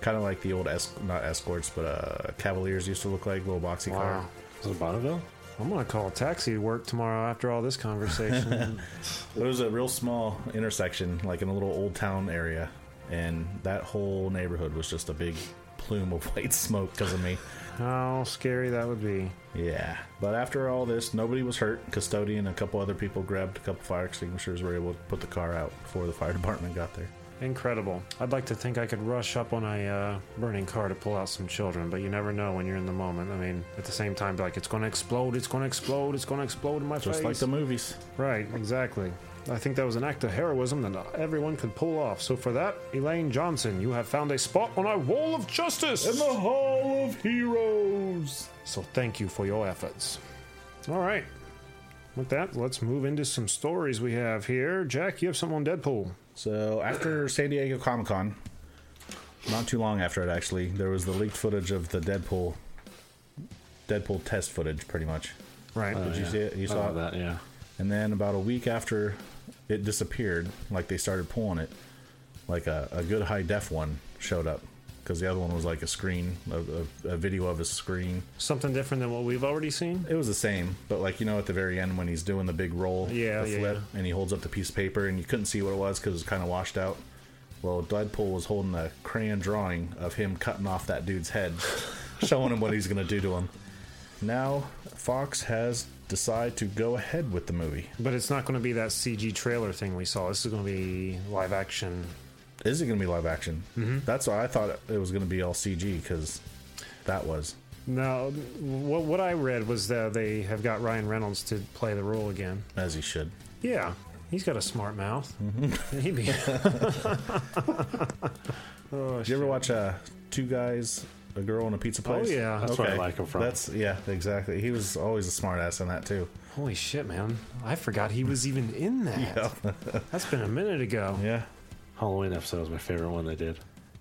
F: kind of like the old es- not escorts, but uh, Cavaliers used to look like little boxy car.
D: Wow.
G: Was it Bonneville?
D: I'm gonna call a taxi to work tomorrow after all this conversation. (laughs)
F: It was a real small intersection, like in a little old town area, and that whole neighborhood was just a big plume of white smoke because of me.
D: How scary that would be.
F: Yeah, but after all this, nobody was hurt. Custodian and a couple other people grabbed a couple fire extinguishers, were able to put the car out before the fire (laughs) department got there.
D: Incredible. I'd like to think I could rush up on a uh, burning car to pull out some children, but you never know when you're in the moment. I mean, at the same time, be like, it's going to explode, it's going to explode, it's going to explode in my
F: Just
D: face.
F: like the movies.
D: Right, exactly. I think that was an act of heroism that everyone could pull off. So for that, Elaine Johnson, you have found a spot on our wall of justice.
F: In the Hall of Heroes.
D: So thank you for your efforts. All right. With that, let's move into some stories we have here. Jack, you have something on Deadpool.
F: So after San Diego Comic Con, not too long after it actually, there was the leaked footage of the Deadpool, Deadpool test footage, pretty much.
D: Right.
F: Did you
G: yeah.
F: see it? You
G: I
F: saw
G: love
F: it?
G: that, yeah.
F: And then about a week after it disappeared, like they started pulling it, like a, a good high def one showed up because the other one was like a screen, a, a, a video of a screen.
D: Something different than what we've already seen?
F: It was the same, but like you know, at the very end when he's doing the big roll,
D: Yeah,
F: the
D: yeah, yeah.
F: and he holds up the piece of paper, and you couldn't see what it was because it was kind of washed out. Well, Deadpool was holding a crayon drawing of him cutting off that dude's head, (laughs) showing him what he's gonna do to him. Now, Fox has decided to go ahead with the movie.
D: But it's not going to be that CG trailer thing we saw. This is going to be live action.
F: Is it going to be live action? Mm-hmm. That's why I thought it was going to be all CG because that was.
D: Now, what, what I read was that they have got Ryan Reynolds to play the role again.
F: As he should.
D: Yeah, he's got a smart mouth. He'd be. (laughs) (laughs) oh,
F: Did you ever watch uh, Two Guys, a Girl, in a Pizza Place?
D: Oh, yeah.
G: That's where I like him from.
F: That's yeah, exactly. He was always a smart ass in that too.
D: Holy shit, man! I forgot he was even in that. (laughs) That's been a minute ago.
F: Yeah.
G: Halloween episode was my favorite one they did.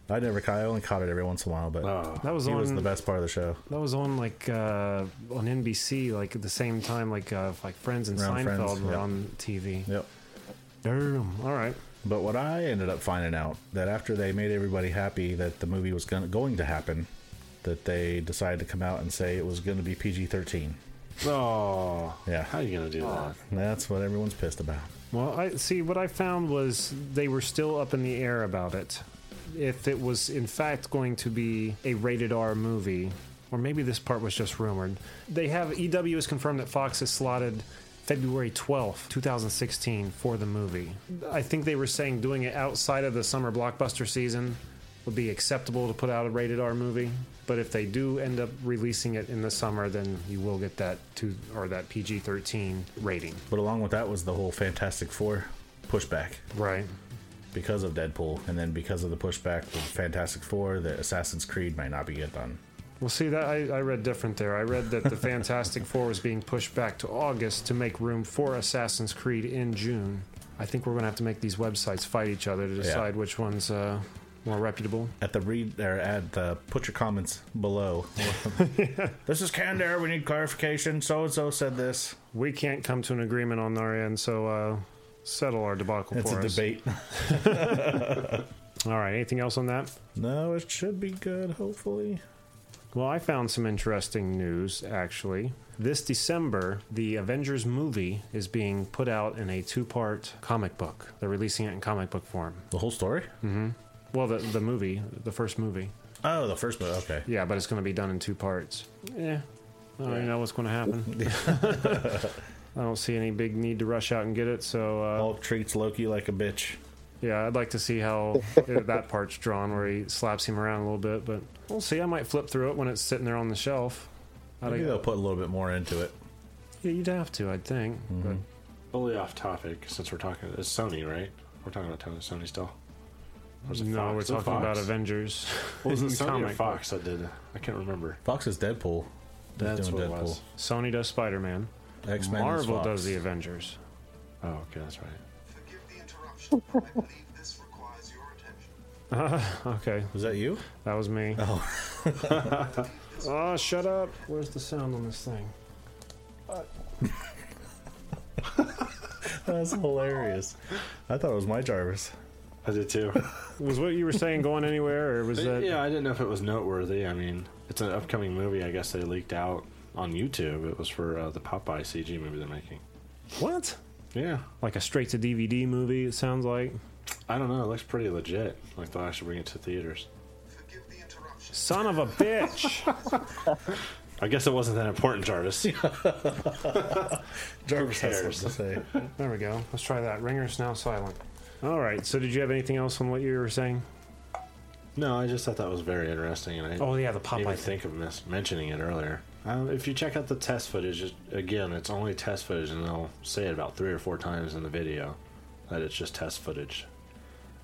F: I never caught. I only caught it every once in a while, but
G: Oh,
D: That was
F: he
D: on.
F: was the best part of the show.
D: That was on like uh, on NBC, like at the same time, like uh, like Friends and
F: Around
D: Seinfeld
F: Friends,
D: were
F: yeah.
D: on TV.
F: Yep.
D: Damn. All right.
F: But what I ended up finding out that after they made everybody happy that the movie was gonna, going to happen, that they decided to come out and say it was going to be PG thirteen.
G: oh,
F: Yeah.
G: How are you gonna do that?
F: That's what everyone's pissed about.
D: Well, I see. What I found was they were still up in the air about it. If it was in fact going to be a rated R movie, or maybe this part was just rumored. They have EW has confirmed that Fox has slotted February 12th, 2016 for the movie. I think they were saying doing it outside of the summer blockbuster season would be acceptable to put out a rated R movie. But if they do end up releasing it in the summer, then you will get that two or that PG 13 rating.
F: But along with that was the whole Fantastic Four pushback
D: Right.
F: because of Deadpool, and then because of the pushback with Fantastic Four, the Assassin's Creed might not be get done.
D: Well, see that I, I read different there. I read that the (laughs) Fantastic Four was being pushed back to August to make room for Assassin's Creed in June. I think we're going to have to make these websites fight each other to decide which one's uh, more reputable.
F: At the read or at the put your comments below. (laughs) (laughs) This is canned air. We need clarification. So and so said this.
D: We can't come to an agreement on our end, so uh, settle our debacle
F: It's
D: for
F: a
D: us.
F: debate. (laughs)
D: All right. Anything else on that?
F: no, it should be good. Hopefully.
D: Well, I found some interesting news actually. This December, the Avengers movie is being put out in a two-part comic book. They're releasing it in comic book form.
F: The whole story.
D: Well, the the movie, the first movie.
F: Oh, the first movie. Okay.
D: Yeah, but it's going to be done in two parts. Yeah, I don't really know what's going to happen. (laughs) (laughs) I don't see any big need to rush out and get it. So uh,
F: Hulk treats Loki like a bitch.
D: yeah, I'd like to see how (laughs) that part's drawn, where he slaps him around a little bit. But we'll see. I might flip through it when it's sitting there on the shelf. I
F: think they'll put a little bit more into it.
D: yeah, you'd have to, I'd think. But
G: Totally off topic since we're talking. It's Sony, right? We're talking about Tony- Sony still. Or is it
D: no,
G: Fox?
D: we're
G: Is it
D: talking about Avengers.
G: What was it Sony or
D: comic
G: Fox that did? it? I can't remember.
F: Fox is Deadpool. He's
G: That's
F: doing
G: what it was.
D: Sony does Spider Man.
F: X Men.
D: Marvel does the Avengers.
G: Oh, okay, that's right.
J: Forgive the interruption. I believe this requires your attention. (laughs)
D: Okay,
F: Was that you?
D: that was me.
F: Oh, (laughs) (laughs)
D: Oh, shut up. Where's the sound on this thing?
F: that's hilarious. I thought it was my Jarvis.
G: I did too. (laughs)
D: Was what you were saying going anywhere, or was that?
G: yeah, I didn't know if it was noteworthy. I mean, it's an upcoming movie. I guess they leaked out on YouTube. It was for uh, the Popeye CG movie they're making.
D: What?
G: Yeah,
D: Like a straight to DVD movie? It sounds like.
G: I don't know. It looks pretty legit. Like they'll actually bring it to theaters.
D: Son of a bitch! (laughs)
G: I guess it wasn't that important, Jarvis. (laughs)
F: Jarvis has
G: cares?
F: something to say.
D: there we go. Let's try that. Ringer's now silent. All right. So, did you have anything else on what you were saying?
G: no, I just thought that was very interesting, and I
D: Oh yeah, the
G: didn't even
D: Popeye thing.
G: think of mis- mentioning it earlier. Um, if you check out the test footage, it- again, it's only test footage, and they'll say it about three or four times in the video that it's just test footage.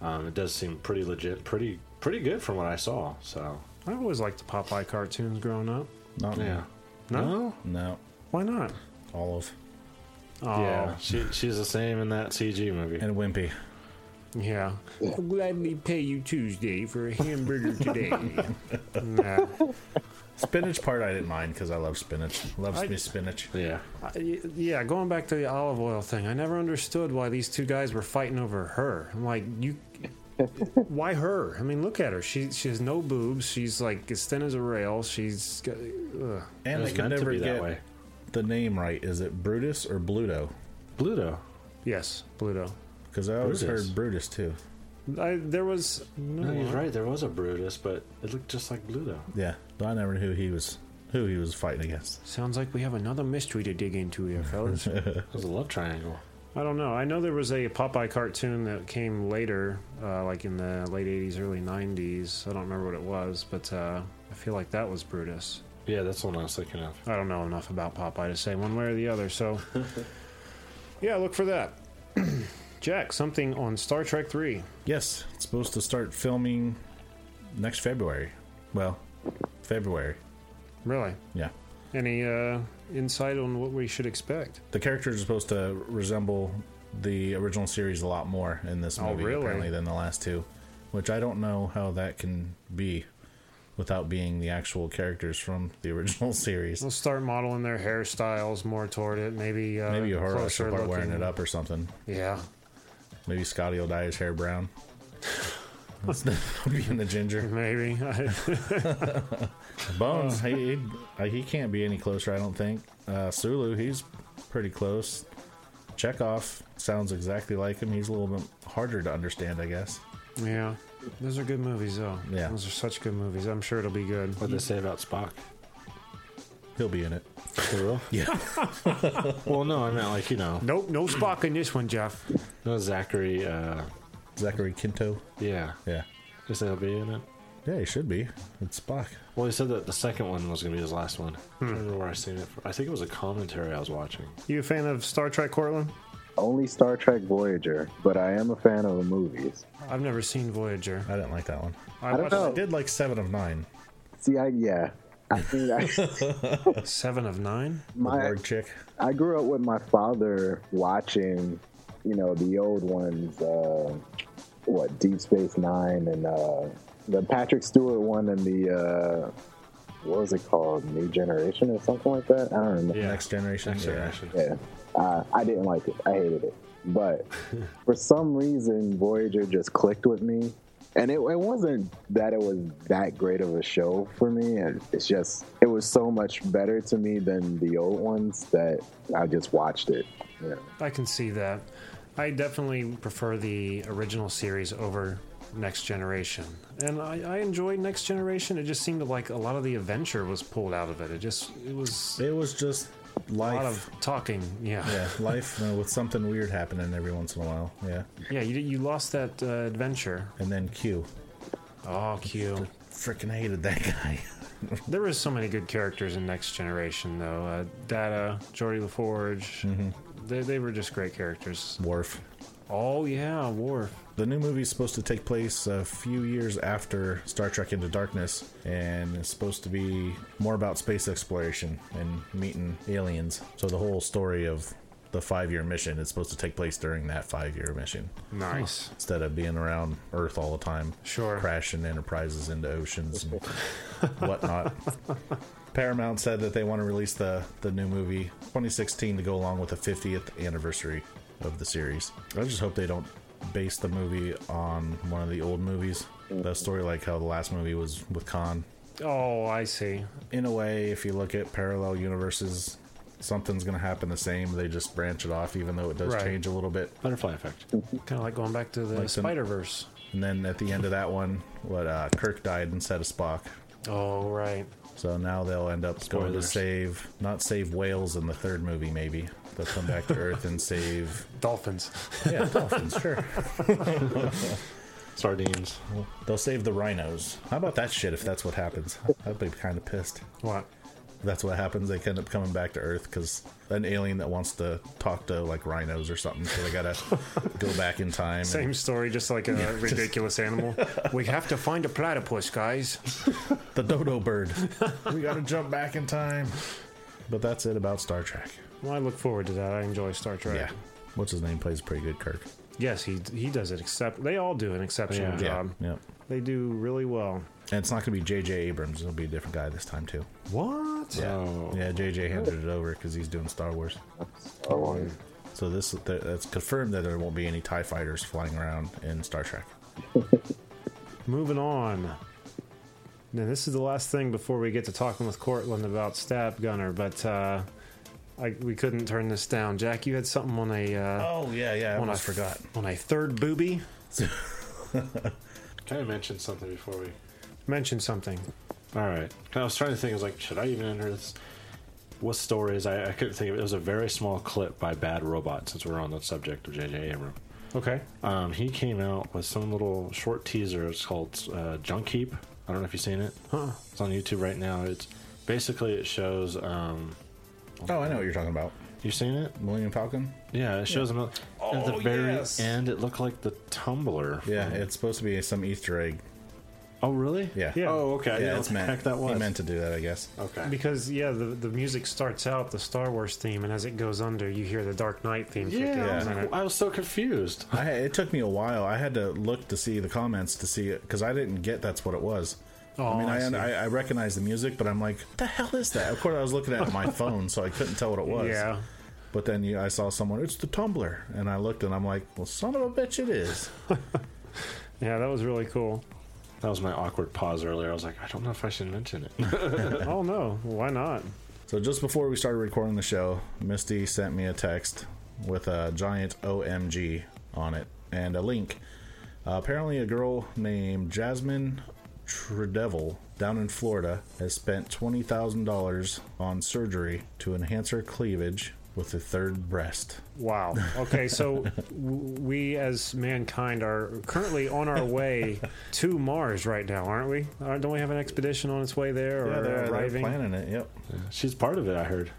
G: Um, it does seem pretty legit, pretty pretty good from what I saw. So
D: I always liked the Popeye cartoons growing up.
F: Not me.
G: yeah,
D: No?
F: No.
D: Why not?
F: Olive
D: Oh,
G: yeah, she, she's the same in that CG movie.
F: and Wimpy.
D: Yeah. I'll gladly pay you Tuesday for a hamburger today. (laughs) nah.
F: Spinach part I didn't mind because I love spinach. Loves
D: I-
F: me spinach.
G: yeah,
D: I- Yeah, going back to the Olive Oyl thing, I never understood why these two guys were fighting over her. I'm like, you, why her? I mean, look at her. She she has no boobs. She's like as thin as a rail. She's got, ugh.
F: And
G: it
F: I
G: was
F: can never get
G: way.
F: the name right. Is it Brutus or Bluto?
G: Bluto.
D: yes, Bluto.
F: Because I always
G: Brutus.
F: heard Brutus too.
D: I, there was no,
G: No, he's right. There was a Brutus, but it looked just like Bluto.
F: Yeah, but I never knew who he was. Who he was fighting against.
D: Sounds like we have another mystery to dig into here, fellas. (laughs)
G: It was a love triangle.
D: I don't know. I know there was a Popeye cartoon that came later, uh, like in the late '80s, early '90s. I don't remember what it was, but uh, I feel like that was Brutus.
G: Yeah, that's the one I was thinking of.
D: I don't know enough about Popeye to say one way or the other. So, (laughs) yeah, look for that. (clears throat) Jack, something on Star Trek Three.
F: Yes, it's supposed to start filming next February. Well, February.
D: Really?
F: Yeah.
D: Any uh, insight on what we should expect?
F: The characters are supposed to resemble the original series a lot more in this
D: Oh,
F: movie,
D: really?
F: apparently, than the last two. Which I don't know how that can be without being the actual characters from the original (laughs) series.
D: They'll start modeling their hairstyles more toward it. Maybe uh,
F: Maybe Uhura will start wearing it up or something.
D: Yeah.
F: Maybe Scotty will dye his hair brown. Instead of being the ginger.
D: Maybe. (laughs)
F: Bones, he, he uh, he can't be any closer, I don't think. Uh, Sulu, he's pretty close. Chekhov sounds exactly like him. He's a little bit harder to understand, I guess.
D: yeah. Those are good movies, though.
F: Yeah.
D: Those are such good movies. I'm sure it'll be good.
G: What they say about Spock?
F: He'll be in it.
G: For real?
F: Yeah. (laughs)
G: Well, no, I meant like you know,
D: Nope, no Spock in this one, Jeff.
G: no Zachary. Uh,
F: Zachary Quinto.
G: yeah,
F: Yeah.
G: is he'll be in it?
F: Yeah, he should be. It's Spock.
G: Well, he said that the second one was going to be his last one. I don't remember where I seen it. From. I think it was a commentary I was watching.
D: You a fan of Star Trek, Cortland?
E: Only Star Trek Voyager, but I am a fan of the movies.
D: I've never seen Voyager.
F: I didn't like that one.
D: I,
E: I don't
D: watched
E: know.
F: I did like Seven of Nine.
E: See, I yeah, I think I, (laughs)
D: Seven of Nine.
F: The
E: my
F: Borg chick.
E: I grew up with my father watching, you know, the old ones, uh, what Deep Space Nine and uh, the Patrick Stewart one and the uh, what was it called, New Generation or something like that. I don't remember.
G: Yeah.
F: Next Generation.
G: Next
F: yeah.
G: generation.
E: Yeah, uh, I didn't like it. I hated it. But (laughs) for some reason, Voyager just clicked with me. And it, it wasn't that it was that great of a show for me. And it's just, it was so much better to me than the old ones that I just watched it. You know?
D: I can see that. I definitely prefer the original series over Next Generation, and I, I enjoyed Next Generation. It just seemed like a lot of the adventure was pulled out of it. It just it was
F: It was just
D: a lot of talking. Yeah,
F: yeah, life uh, with something weird happening every once in a while. Yeah.
D: yeah. You you lost that uh, adventure.
F: And then Q.
D: Oh, Q.
F: Freaking hated that guy. (laughs)
D: There was so many good characters in Next Generation, though. Uh, Data, Geordi La Forge. They, they were just great characters.
F: Worf.
D: Oh yeah, Worf.
F: The new movie is supposed to take place a few years after Star Trek Into Darkness, and it's supposed to be more about space exploration and meeting aliens. So the whole story of the five year mission. is supposed to take place during that five year mission
D: Nice.
F: instead of being around Earth all the time,
D: Sure.
F: crashing enterprises into oceans and (laughs) whatnot. Paramount said that they want to release the the new movie 2016 to go along with the 50th anniversary of the series. I just hope they don't base the movie on one of the old movies. The story like how the last movie was with Khan.
D: Oh, I see.
F: In a way, if you look at parallel universes, something's going to happen the same. They just branch it off, even though it does
D: Right.
F: change a little bit.
G: Butterfly effect.
D: Kind of like going back to the
F: Like the-
D: Spider Verse.
F: And then at the end of that one, what uh, Kirk died instead of Spock.
D: Oh, right.
F: So now they'll end up going to
G: Spoilers.
F: save, not save whales in the third movie, maybe. They'll come back to Earth and save,
D: Dolphins.
F: yeah, dolphins, sure.
G: Sardines.
F: They'll save the rhinos. How about that shit if that's what happens? I'd be kind of pissed.
D: What?
F: If that's what happens, they end up coming back to Earth because an alien that wants to talk to like rhinos or something, so they gotta go back in time. and-
D: Same story, just like a ridiculous animal. We have to find a platypus, guys.
F: the dodo bird. we gotta jump back in time. But that's it about Star Trek.
D: Well, I look forward to that. I enjoy Star Trek.
F: Yeah. What's his name plays pretty good Kirk.
D: Yes, he he does it. Except they all do an exceptional
G: Yeah.
D: job.
F: Yep.
D: They do really well.
F: And it's not going to be J.J. Abrams. It'll be a different guy this time, too.
D: What?
F: Yeah.
G: Oh.
F: Yeah, J.J. handed it over because he's doing Star Wars.
E: Oh,
F: So this th- it's confirmed that there won't be any TIE fighters flying around in Star Trek. (laughs)
D: Moving on. Now, this is the last thing before we get to talking with Cortland about Stab Gunner, but uh, I, we couldn't turn this down. Jack, you had something on a uh,
F: Oh, yeah, yeah. I
D: on a
F: forgot.
D: on a third booby. (laughs)
G: Can I mention something before we?
D: Mention something.
G: All right. I was trying to think. I was like, should I even enter this? What story is? I, I couldn't think of it. It was a very small clip by Bad Robot. Since we're on the subject of J.J. Abrams,
D: Okay.
G: um, he came out with some little short teaser. It's called uh, Junk Heap. I don't know if you've seen it.
D: Huh.
G: It's on YouTube right now. It's basically it shows. Um,
F: Oh, I know what you're talking about.
G: you seen it?
F: Millennium Falcon?
G: Yeah, it shows them at the
D: Oh,
G: very
D: yes.
G: end. It looked like the tumbler.
F: Yeah, it's supposed to be some Easter egg.
G: Oh, really?
F: Yeah.
D: Yeah.
G: Oh, okay.
F: Yeah, it's meant.
G: heck that was.
F: He meant to do that, I guess.
G: Okay.
D: Because yeah, the the music starts out the Star Wars theme, and as it goes under, you hear the Dark Knight theme. kick in,
G: yeah, I was, like, I was so confused.
F: I, it took me a while. I had to look to see the comments to see it because I didn't get that's what it was.
D: Oh,
F: I mean,
D: I
F: I. I, I recognize the music, but I'm like, what the hell is that? Of course, I was looking at my (laughs) phone, so I couldn't tell what it was.
D: yeah.
F: But then you, I saw someone, it's the tumbler. And I looked and I'm like, well, son of a bitch, it is. (laughs)
D: Yeah, that was really cool.
G: That was my awkward pause earlier. I was like, I don't know if I should mention it. (laughs)
D: oh no, why not?
F: So just before we started recording the show, Misty sent me a text with a giant OMG on it and a link. Uh, apparently, a girl named Jasmine Tridevil down in Florida has spent $20,000 on surgery to enhance her cleavage with a third breast.
D: Wow. Okay, so (laughs) we as mankind are currently on our (laughs) way to Mars right now, aren't we? Uh, don't we have an expedition on its way there or
F: Yeah, they're, they're planning it. Yep.
G: She's part of it, I heard.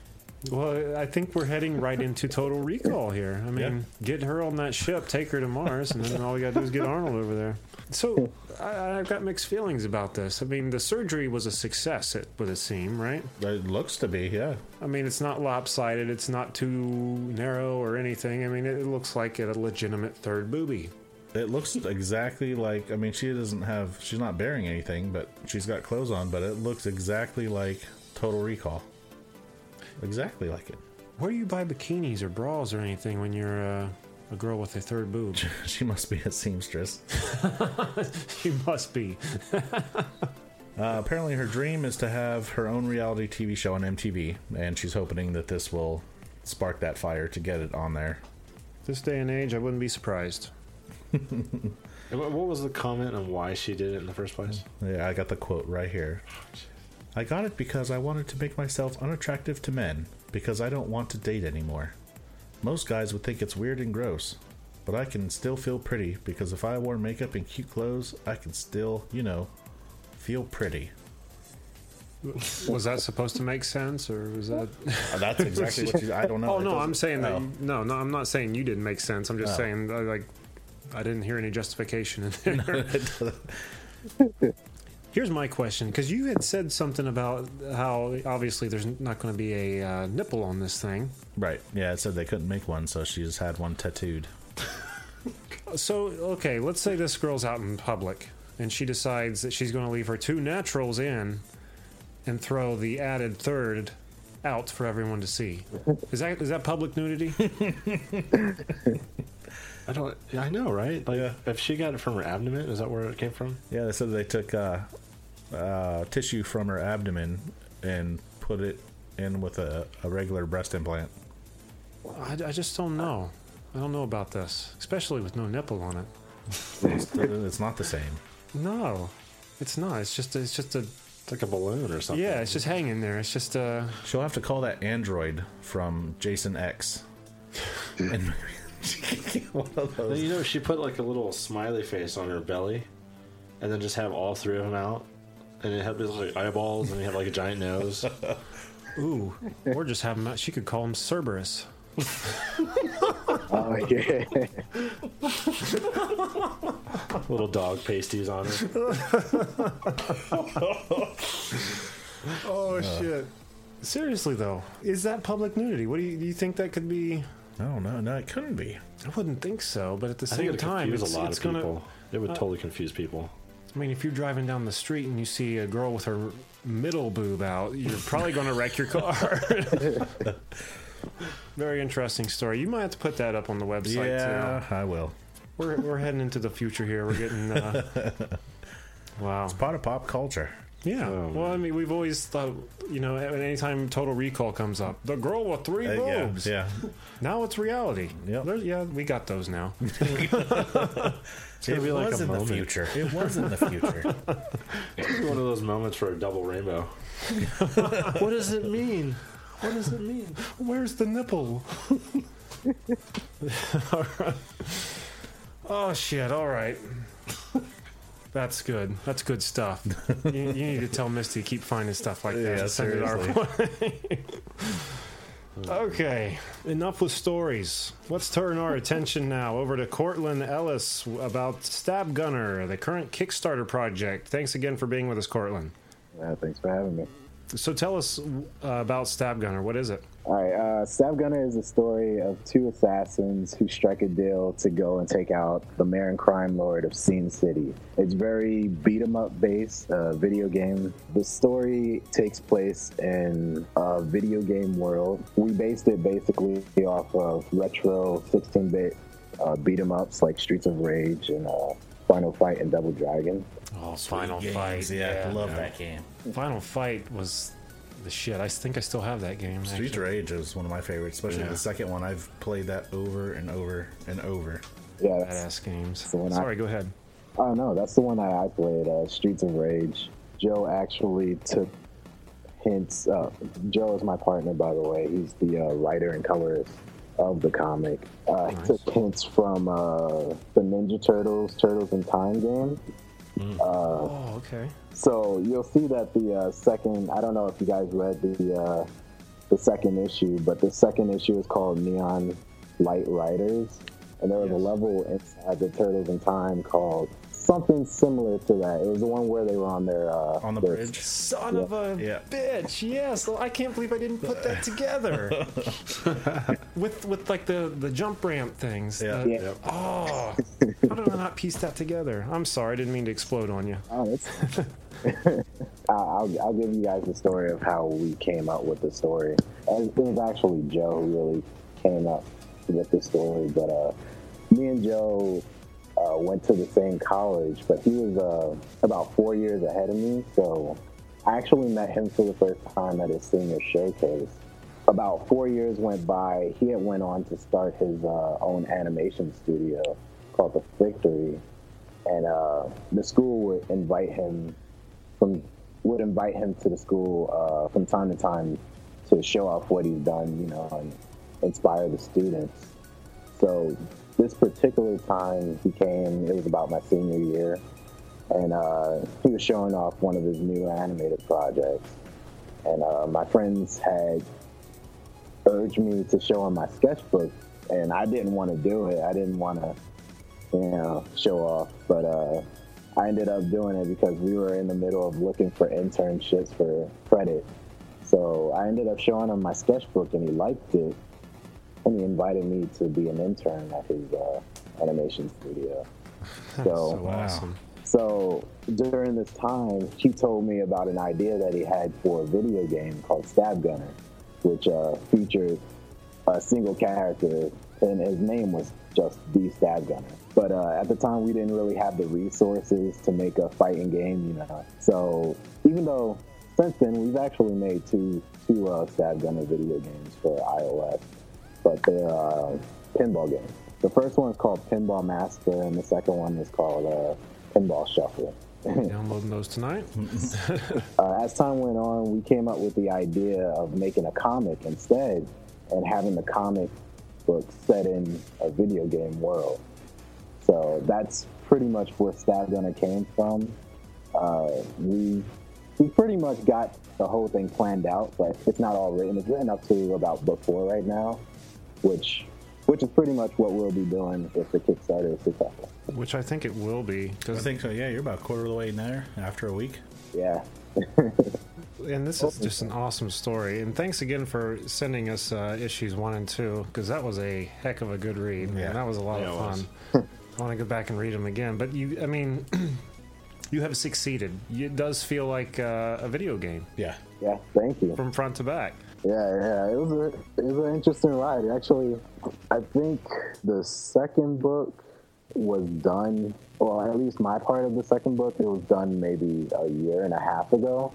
D: Well, I think we're heading right into total recall here. I mean,
F: Yeah.
D: get her on that ship, take her to Mars, and then all we got to do is get Arnold over there. So I, I've got mixed feelings about this. I mean, the surgery was a success, it would seem, right?
F: It looks to be, yeah.
D: I mean, it's not lopsided, it's not too narrow or anything. I mean, it looks like a legitimate third booby.
F: It looks exactly like. I mean, she doesn't have. She's not bearing anything, but she's got clothes on. But it looks exactly like Total Recall. Exactly like it.
D: Where do you buy bikinis or bras or anything when you're uh, a girl with a third boob? (laughs)
F: She must be a seamstress. (laughs)
D: she must be. (laughs)
F: Uh, apparently, her dream is to have her own reality TV show on MTV, and she's hoping that this will spark that fire to get it on there.
D: This day and age, I wouldn't be surprised.
G: What what was the comment on why she did it in the first place?
F: Yeah, I got the quote right here. I got it because I wanted to make myself unattractive to men because I don't want to date anymore. Most guys would think it's weird and gross, but I can still feel pretty because if I wore makeup and cute clothes, I can still, you know, feel pretty.
D: Was that supposed to make sense, or was that?
F: Uh, That's exactly what you. I don't know.
D: Oh no, I'm saying that.
F: oh.
D: No, no, I'm not saying you didn't make sense. I'm just
F: Oh.
D: saying like I didn't hear any justification in there. (laughs) Here's my question, because you had said something about how obviously there's not going to be a uh, nipple on this thing.
F: Right. Yeah, it said they couldn't make one, so she just had one tattooed. (laughs)
D: So, okay, let's say this girl's out in public and she decides that she's going to leave her two naturals in and throw the added third out for everyone to see. Is that is that public nudity? (laughs)
G: I don't. I know, right? Like, if she got it from her abdomen, is that where it came from?
F: Yeah, they said they took uh, uh, tissue from her abdomen and put it in with a, a regular breast implant.
D: I, I just don't know. I don't know about this, especially with no nipple on it.
F: It's, it's not the same.
D: No, it's not. It's just it's just a
G: It's like a balloon or something.
D: yeah. It's just hanging there. It's just uh
F: She'll have to call that android from Jason X. and (laughs) one of those.
G: You know, she put like a little smiley face on her belly, and then just have all three of them out, and it had these like eyeballs, and you have like a giant nose. (laughs)
D: ooh, or just have him. She could call him Cerberus.
E: Oh yeah. (laughs)
G: little dog pasties on her. (laughs)
D: Oh shit! Seriously though, is that public nudity? What do you do? You think that could be?
F: No, no, no, it couldn't be.
D: I wouldn't think so, but at the
G: I think
D: same
G: it
D: time,
G: confuse
D: it's,
G: a lot
D: it's
G: of
D: gonna.
G: people. It would
D: uh,
G: totally confuse people.
D: I mean, if you're driving down the street and you see a girl with her middle boob out, you're probably going to wreck your car. (laughs) Very interesting story. You might have to put that up on the website.
F: Yeah,
D: Too.
F: I will.
D: We're we're heading into the future here. We're getting. Uh, (laughs) wow.
F: Part of pop culture.
D: Yeah.
G: Oh,
D: well, I mean, we've always thought, you know, anytime Total Recall comes up, the girl with three
F: Uh,
D: boobs.
F: yeah.
D: Now it's reality.
F: Yep.
D: There- yeah, we got those now.
G: It's gonna
F: it
G: be like (laughs)
F: was
G: a
F: in the
G: moment.
F: future. It was in the future. (laughs)
G: It's one of those moments for a double rainbow. (laughs) what does it mean? What does it mean?
D: Where's the nipple? All right. Oh shit! All right. That's good. That's good stuff. You, you need to tell Misty to keep finding stuff like that
F: Yeah,
D: and send it our way. (laughs) okay, enough with stories. Let's turn our attention now over to Cortland Ellis about Stab Gunner, the current Kickstarter project. Thanks again for being with us, Cortland.
E: Yeah, thanks for having me.
D: So tell us uh, about Stab Gunner. What is it?
E: All right, uh, Stab Gunner is a story of two assassins who strike a deal to go and take out the mayor and crime lord of Scene City. It's very beat 'em up based uh, video game. The story takes place in a video game world. We based it basically off of retro 16-bit uh, beat 'em ups like Streets of Rage and uh, Final Fight and Double Dragon.
D: Oh, Final
F: Games,
D: Fight.
F: Yeah, I love that game.
D: Final Fight was the shit. I think I still have that game.
F: Streets
D: of
F: Rage is one of my favorites, especially
D: Yeah.
F: the second one. I've played that over and over and over.
E: Yeah, that's-
D: Badass games.
E: the one I-
D: Sorry, go ahead.
E: Oh no, that's the one that I played, uh, Streets of Rage. Joe actually took hints. Uh, Joe is my partner, by the way. He's the uh, writer and colorist of the comic. Uh, He took hints from uh, the Ninja Turtles, Turtles in Time game.
D: Oh, okay.
E: So you'll see that the uh, second. I don't know if you guys read the uh, the second issue, but the second issue is called Neon Light Riders, and there was a level inside the Turtles in Time called something similar to that. It was the one where they were on their uh,
F: On the
E: their-
F: bridge.
D: Son of a
F: Yeah.
D: bitch! Yes, I can't believe I didn't put that (laughs) together. with with like the the jump ramp things.
F: Yeah.
D: The-
E: Yeah.
D: Oh, how did I not piece that together? I'm sorry, I didn't mean to explode on you.
E: Oh, it's- (laughs) I- I'll, I'll give you guys the story of how we came up with the story. And It was actually Joe who really came up with the story, but uh, me and Joe uh, went to the same college, but he was uh, about four years ahead of me. So I actually met him for the first time at his senior showcase. About four years went by. He had went on to start his uh, own animation studio called the Victory, and uh, the school would invite him from would invite him to the school uh, from time to time to show off what he's done, you know, and inspire the students. So this particular time he came, it was about my senior year, and uh, he was showing off one of his new animated projects. And uh, my friends had urged me to show him my sketchbook, and I didn't want to do it. I didn't want to, you know, show off. But uh, I ended up doing it because we were in the middle of looking for internships for credit. So I ended up showing him my sketchbook, and he liked it, and he invited me to be an intern at his uh, animation studio. So,
D: so awesome.
E: so during this time, he told me about an idea that he had for a video game called Stab Gunner, which uh, featured a single character, and his name was just the Stab Gunner. But uh, at the time, we didn't really have the resources to make a fighting game, you know. So even though since then we've actually made two two uh, Stab Gunner video games for iOS, but they're uh, pinball games. The first one is called Pinball Master, and the second one is called uh, Pinball Shuffle. (laughs)
D: Downloading those tonight. (laughs)
E: uh, as time went on, we came up with the idea of making a comic instead and having the comic book set in a video game world. So that's pretty much where Stab Gunner came from. Uh, we we pretty much got the whole thing planned out, but it's not all written. It's written up to about book four right now, which which is pretty much what we'll be doing if the Kickstarter is successful.
D: Which I think it will be.
F: I think so. Yeah, you're about a quarter of the way in there after a week.
E: Yeah. (laughs)
D: and this is just an awesome story. And thanks again for sending us uh, issues one and two because that was a heck of a good read.
F: Yeah.
D: Man, that was a lot
G: Yeah,
D: of fun. (laughs) I want to go back and read them again. But you, I mean, (clears throat) you have succeeded. It does feel like uh, a video game
F: Yeah.
E: Yeah, thank you.
D: from front to back.
E: Yeah, yeah, it was a it was an interesting ride. Actually, I think the second book was done, well, at least my part of the second book, it was done maybe a year and a half ago.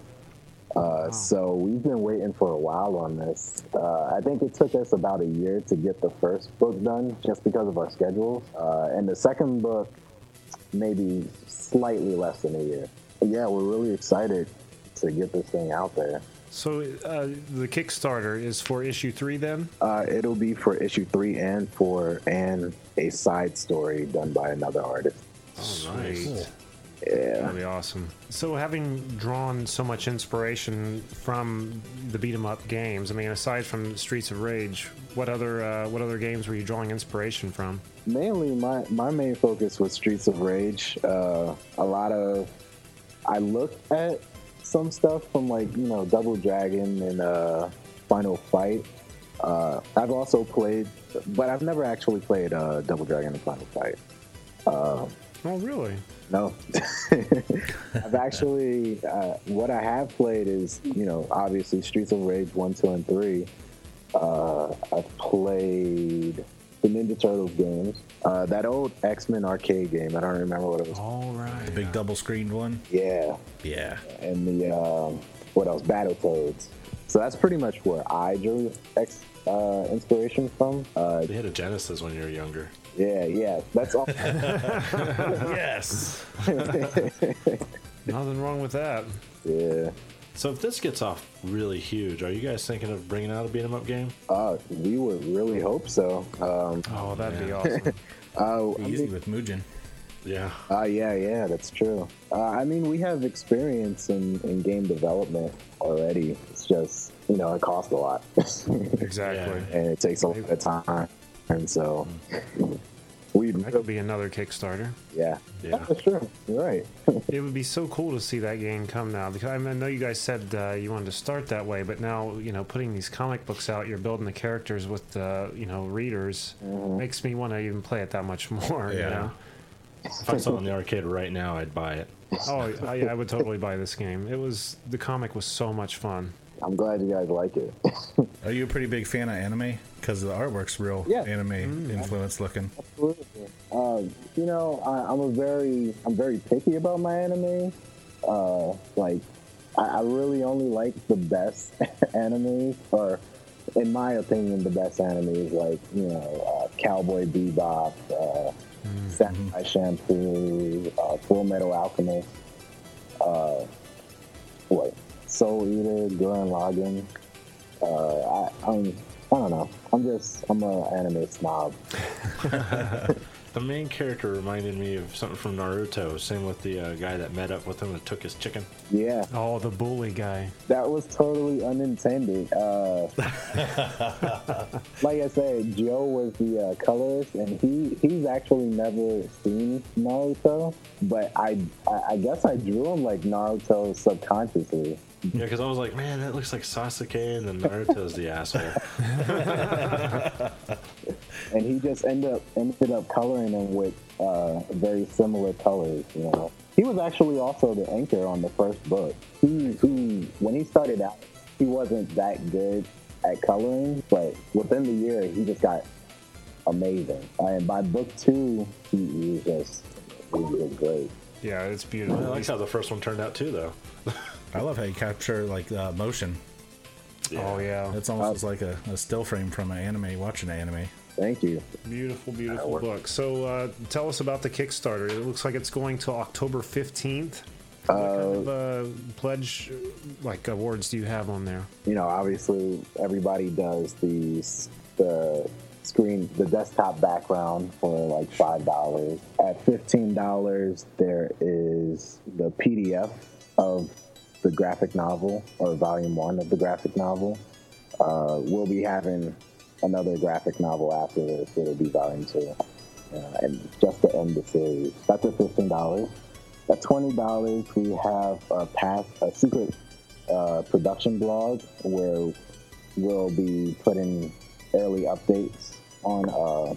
E: Uh, So we've been waiting for a while on this. Uh, I think it took us about a year to get the first book done, just because of our schedules. Uh, and the second book, maybe slightly less than a year. But yeah, we're really excited to get this thing out there.
D: So uh, the Kickstarter is for issue three then?
E: Uh, it'll be for issue three and four, and a side story done by another artist.
D: Sweet.
E: Yeah.
D: That'll be awesome. So, having drawn so much inspiration from the beat 'em up games, I mean, aside from Streets of Rage, what other uh, what other games were you drawing inspiration from?
E: Mainly, my my main focus was Streets of Rage. Uh, a lot of I looked at some stuff from like you know Double Dragon and uh, Final Fight. Uh, I've also played, but I've never actually played uh, Double Dragon and Final Fight. Uh,
D: Oh, really?
E: No. (laughs) I've actually, uh, what I have played is, you know, obviously Streets of Rage 1, 2, and 3. Uh, I've played the Ninja Turtles games. Uh, that old X Men arcade game, I don't remember what it was.
D: All right.
F: The big double screened one.
E: Yeah.
F: Yeah.
E: And the, um, what else? Battletoads. So that's pretty much where I drew X uh, inspiration from. Uh,
G: They had a Genesis when you were younger.
E: yeah, yeah. That's all. (laughs) (laughs)
F: Yes.
D: Nothing wrong with that.
E: yeah.
G: So if this gets off really huge, are you guys thinking of bringing out a beat 'em up game?
E: Uh, we would really hope so. Um,
D: Oh, that'd be awesome. (laughs)
E: uh, I
F: Easy
E: mean-
F: with Mugen.
G: Yeah.
E: Uh, yeah, yeah, that's true. Uh, I mean, we have experience in, in game development already. It's just, you know, it costs a lot. (laughs)
D: Exactly.
E: and it takes a lot of time. And so, we
D: That could be another Kickstarter.
E: yeah.
G: Yeah.
E: That's true. You're right. (laughs)
D: It would be so cool to see that game come now because I, mean, I know you guys said uh, you wanted to start that way, but now you know putting these comic books out, you're building the characters with the you know readers makes me want to even play it that much (laughs) more. You
F: Yeah.
D: know?
G: If I saw it in the arcade right now, I'd buy it.
D: Oh, I, I would totally buy this game. It was the comic was so much fun.
E: I'm glad you guys like it. (laughs)
F: Are you a pretty big fan of anime? Because the artwork's real
E: Yeah.
F: anime influence looking.
E: uh, you know, I, I'm a very, I'm very picky about my anime. Uh, like, I, I really only like the best (laughs) anime, or in my opinion, the best anime is like you know, uh, Cowboy Bebop, uh, Samurai Champloo, uh, Full Metal Alchemist, uh, what, Soul Eater, Gurren Lagann. Uh, I, I'm, I don't know. I'm just, I'm a anime snob. (laughs)
G: the main character reminded me of something from Naruto. Same with the uh, guy that met up with him and took his chicken.
E: Yeah,
D: Oh, the bully guy.
E: that was totally unintended. Uh, (laughs) like I said, Joe was the uh, colorist, and he he's actually never seen Naruto, but I I, I guess I drew him like Naruto subconsciously.
G: Yeah, because I was like, man, that looks like Sasuke, and then Naruto's the asshole. (laughs)
E: and he just ended up ended up coloring them with uh, very similar colors. You know, he was actually also the anchor on the first book. He, he when he started out, he wasn't that good at coloring, but within the year, he just got amazing. and by book two, he, he was just he was great.
D: Yeah, it's beautiful.
G: I like how the first one turned out too, though. (laughs)
F: I love how you capture like uh, motion.
D: Oh yeah,
F: It's almost like a, a still frame from an anime. Watching an anime.
E: Thank you.
D: beautiful, beautiful book. So, uh, tell us about the Kickstarter. It looks like it's going to October fifteenth. What kind of uh, pledge, like awards, do you have on there?
E: you know, obviously everybody does these the screen the desktop background for like five dollars. At fifteen dollars there is the PDF of the graphic novel or volume one of the graphic novel. Uh, we'll be having another graphic novel after this, it'll be volume two. Uh, and just to end the series. That's at fifteen dollars. At twenty dollars we have a pass a secret uh, production blog where we'll be putting early updates on uh,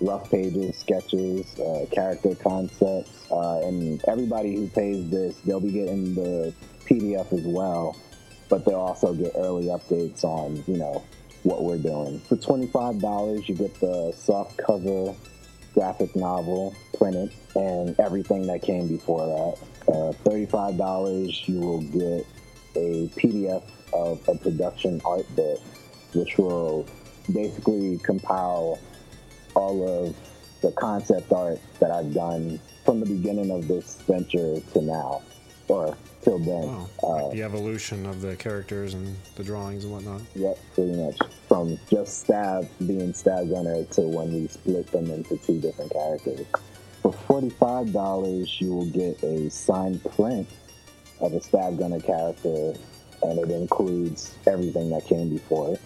E: rough pages, sketches, uh, character concepts, uh, and everybody who pays this, they'll be getting the PDF as well, but they'll also get early updates on, you know, what we're doing. For $25, you get the soft cover graphic novel printed and everything that came before that. Uh, $35, you will get a PDF of a production art book, which will basically compile all of the concept art that I've done from the beginning of this venture to now, or till then.
D: Wow.
E: Uh,
D: the evolution of the characters and the drawings and whatnot.
E: Yep, pretty much. From just Stab being Stab Gunner to when we split them into two different characters. For $45, you will get a signed print of a Stab Gunner character, and it includes everything that came before it.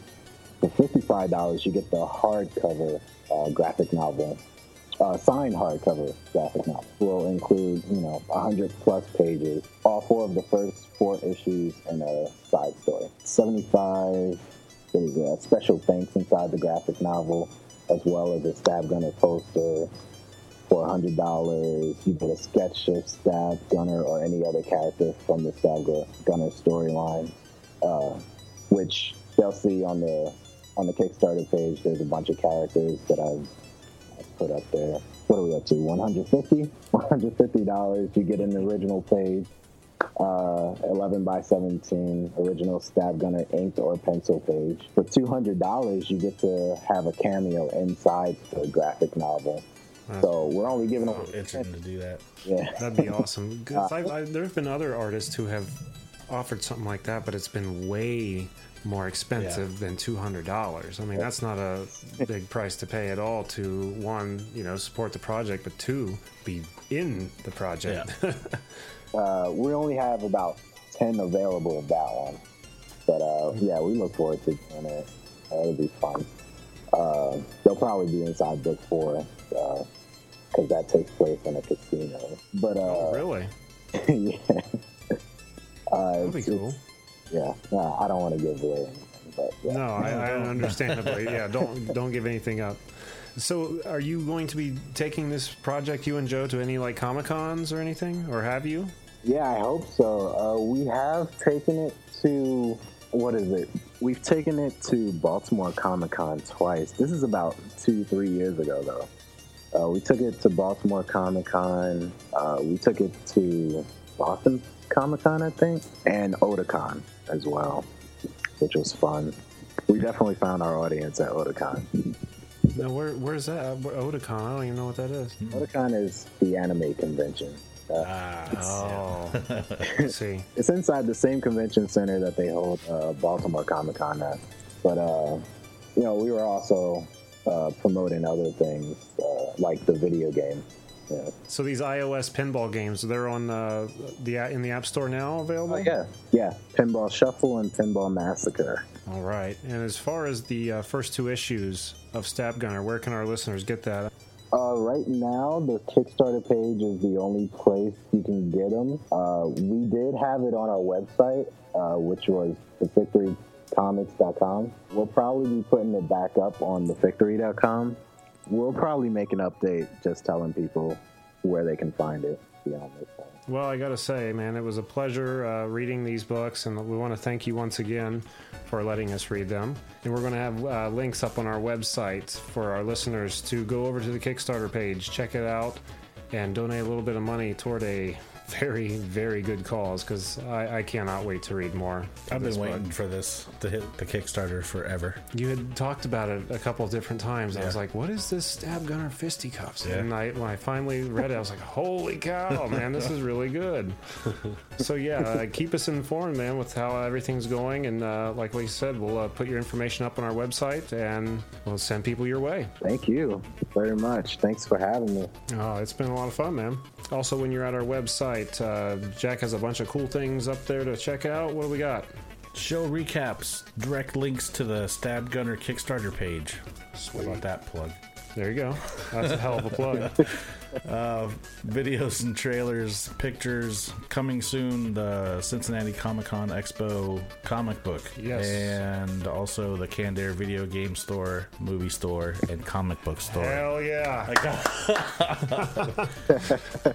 E: For $55, you get the hardcover uh, graphic novel. Uh, signed hardcover graphic novel will include, you know, 100 plus pages, all four of the first four issues, and a side story. 75 is a special thanks inside the graphic novel, as well as a Stab Gunner poster. For $100, you get a sketch of Stab Gunner or any other character from the Stab Gunner storyline, uh, which they'll see on the on the Kickstarter page. There's a bunch of characters that I've put up there. What are we up to? 150 $150. You get an original page, uh, 11 by 17, original Stab Gunner inked or pencil page. For $200, you get to have a cameo inside the graphic novel. So we're only giving
F: I'm itching to do that.
E: Yeah.
D: That'd be awesome. 'Cause I, I, there have been other artists who have offered something like that, but it's been way more expensive than two hundred dollars. I mean, that's not a (laughs) big price to pay at all. To one, you know, support the project, but two, be in the project. (laughs)
E: Uh, we only have about 10 available of that one. But uh, yeah, we look forward to doing it. Uh, it'll be fun. Uh, they'll probably be inside book four because that takes place in a casino. But uh,
D: Oh, really? (laughs)
E: yeah. Uh,
D: That'd be
E: it's-
D: cool.
E: It's- Yeah, no, I don't want to give away anything, but yeah.
D: No, I, I understandably, yeah. (laughs) Don't don't give anything up. So, are you going to be taking this project, you and Joe, to any like comic cons or anything, or have you?
E: Yeah, I hope so. Uh, we have taken it to what is it? We've taken it to Baltimore Comic Con twice. This is about two, three years ago, though. Uh, we took it to Baltimore Comic Con. Uh, we took it to Boston Comic Con, I think, and Otakon as well, which was fun. We definitely found our audience at Otakon.
D: No, where where's that? Uh, Otakon. I don't even know what that is.
E: Otakon is the anime convention. Uh,
D: Oh, (laughs) see.
E: It's inside the same convention center that they hold uh, Baltimore Comic Con at. But, uh, you know, we were also uh, promoting other things uh, like the video game. Yeah.
D: So these iOS pinball games, they're on uh, the in the App Store now available.
E: Oh, yeah, yeah. Pinball Shuffle and Pinball Massacre.
D: All right. And as far as the uh, first two issues of Stab Gunner, where can our listeners get that?
E: Uh, right now, the Kickstarter page is the only place you can get them. Uh, we did have it on our website, uh, which was thevictorycomics.com. We'll probably be putting it back up on thevictory.com. We'll probably make an update just telling people where they can find it beyond this.
D: Well, I got to say, man, it was a pleasure uh, reading these books, and we want to thank you once again for letting us read them. And we're going to have uh, links up on our website for our listeners to go over to the Kickstarter page, check it out, and donate a little bit of money toward a very, very good calls because I, I cannot wait to read more.
F: I've
D: this
F: been
D: book.
F: waiting for this to hit the Kickstarter forever.
D: You had talked about it a couple of different times. I was like, "What is this Stab Gunner fisticuffs?"
F: Yeah.
D: And I, when I finally read it, I was like, "Holy cow, (laughs) man, this is really good." so yeah, uh, keep us informed, man, with how everything's going. And uh, like we said, we'll uh, put your information up on our website, and we'll send people your way.
E: Thank you very much. Thanks for having me.
D: Oh, it's been a lot of fun, man. Also, when you're at our website, uh, Jack has a bunch of cool things up there to check out. What do we got?
F: Show recaps, direct links to the Stab Gunner Kickstarter page. What about that plug?
D: There you go. That's a hell of a plug. (laughs)
F: Uh, videos and trailers, pictures coming soon. The Cincinnati Comic Con Expo comic book,
D: Yes.
F: and also the Canned Air video game store, movie store, and comic book store.
D: Hell yeah. (laughs)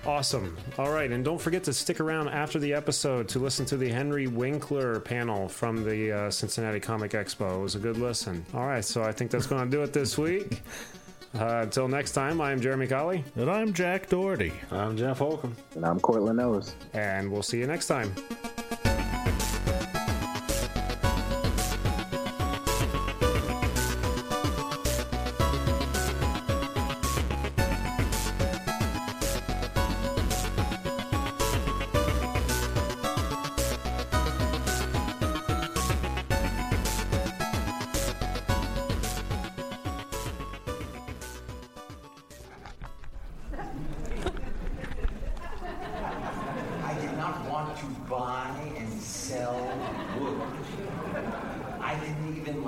D: awesome. All right. And don't forget to stick around after the episode to listen to the Henry Winkler panel from the uh, Cincinnati Comic Expo. It was a good listen. All right. So I think that's going to do it this week. (laughs) Uh, until next time, I'm Jeremy Colley,
F: And I'm Jack Doherty.
G: I'm Jeff Holcomb.
E: And I'm Cortland Owes.
D: and we'll see you next time.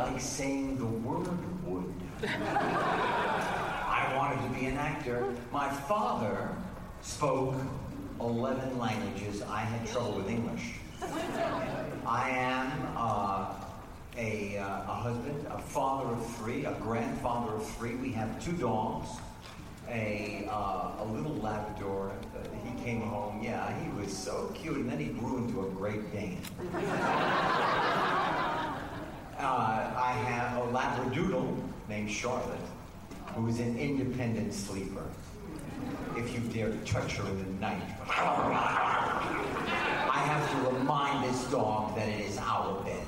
J: Like saying the word wood. I wanted to be an actor. My father spoke 11 languages. I had trouble with English. I am uh, a, uh, a husband, a father of three, a grandfather of three. We have two dogs, a, uh, a little Labrador. He came home, yeah, he was so cute, and then he grew into a Great Dane. Uh, I have a Labradoodle named Charlotte, who is an independent sleeper. If you dare to touch her in the night, I have to remind this dog that it is our bed.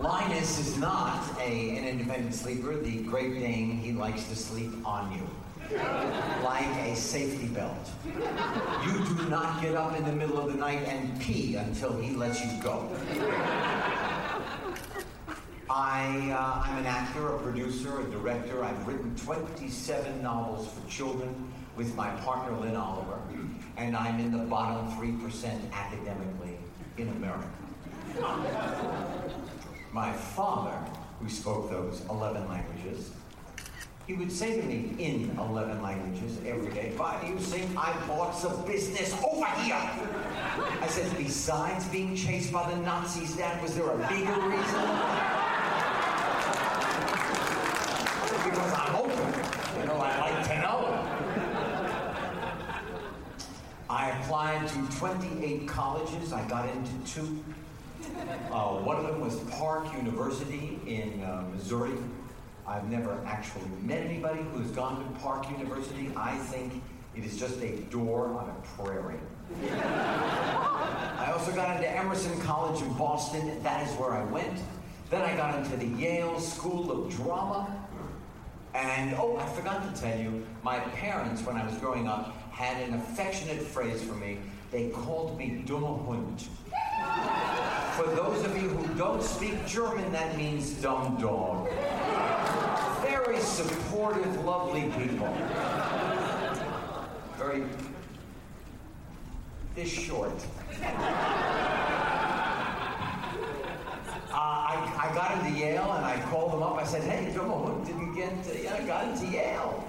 J: Linus is not a, an independent sleeper. The Great Dane, he likes to sleep on you. Like a safety belt. You do not get up in the middle of the night and pee until he lets you go. I, uh, I'm an actor, a producer, a director. I've written 27 novels for children with my partner Lin Oliver, and I'm in the bottom 3% academically in America. My father, who spoke those 11 languages, he would say to me in 11 languages every day, Why do you think I bought some business over here? I said, besides being chased by the Nazis, Dad, was there a bigger reason? because I'm open. You know, I like to know. I applied to 28 colleges. I got into two. Uh, one of them was Park University in uh, Missouri. I've never actually met anybody who has gone to Park University. I think it is just a door on a prairie. I also got into Emerson College in Boston. That is where I went. Then I got into the Yale School of Drama. And oh, I forgot to tell you, my parents, when I was growing up, had an affectionate phrase for me. They called me Dummer Hund. For those of you who don't speak German, that means dumb dog. Supportive, lovely people. Very. This short. Uh, I, I got into Yale and I called them up. I said, hey, Joe Hook didn't get, to, I got into Yale.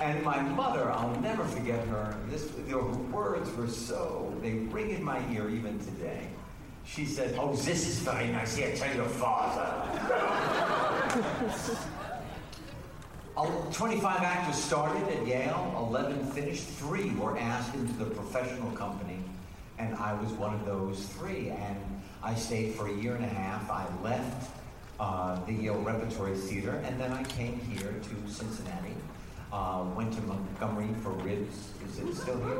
J: And my mother, I'll never forget her. This, her words were so, they ring in my ear even today. She said, oh, this is very nice. Here, tell your father. (laughs) Uh, 25 actors started at Yale, 11 finished, three were asked into the professional company, and I was one of those three. And I stayed for a year and a half. I left uh, the Yale Repertory Theater, and then I came here to Cincinnati. Uh, went to Montgomery for ribs. Is it still here?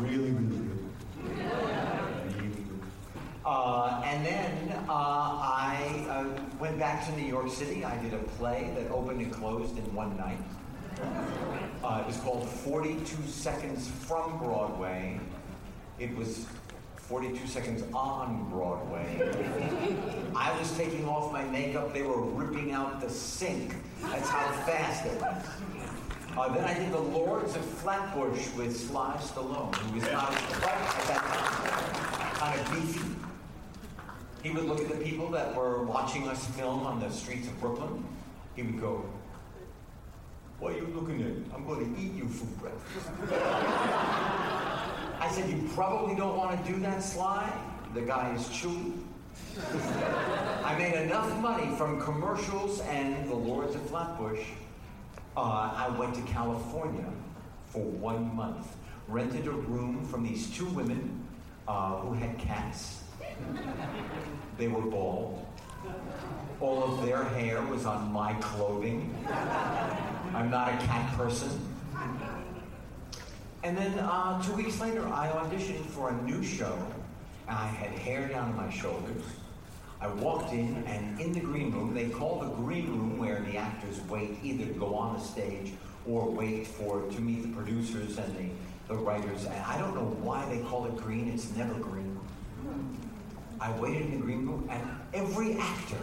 J: really, really good. Really good. Uh, and then uh, I uh, went back to New York City. I did a play that opened and closed in one night. Uh, it was called 42 Seconds from Broadway. It was 42 seconds on Broadway. I was taking off my makeup, they were ripping out the sink. That's how fast it was. Uh, then I did The Lords of Flatbush with Sly Stallone, who was not quite at that time, kind of beefy. He would look at the people that were watching us film on the streets of Brooklyn. He would go, What are you looking at? I'm going to eat you for breakfast. I said, You probably don't want to do that, Sly. The guy is chewy. (laughs) I made enough money from commercials and the Lords of Flatbush. Uh, I went to California for one month, rented a room from these two women uh, who had cats. They were bald. All of their hair was on my clothing. I'm not a cat person. And then uh, two weeks later, I auditioned for a new show, and I had hair down my shoulders. I walked in, and in the green room, they call the green room where the actors wait either to go on the stage or wait for to meet the producers and the, the writers. And I don't know why they call it green. It's never green. I waited in the green room, and every actor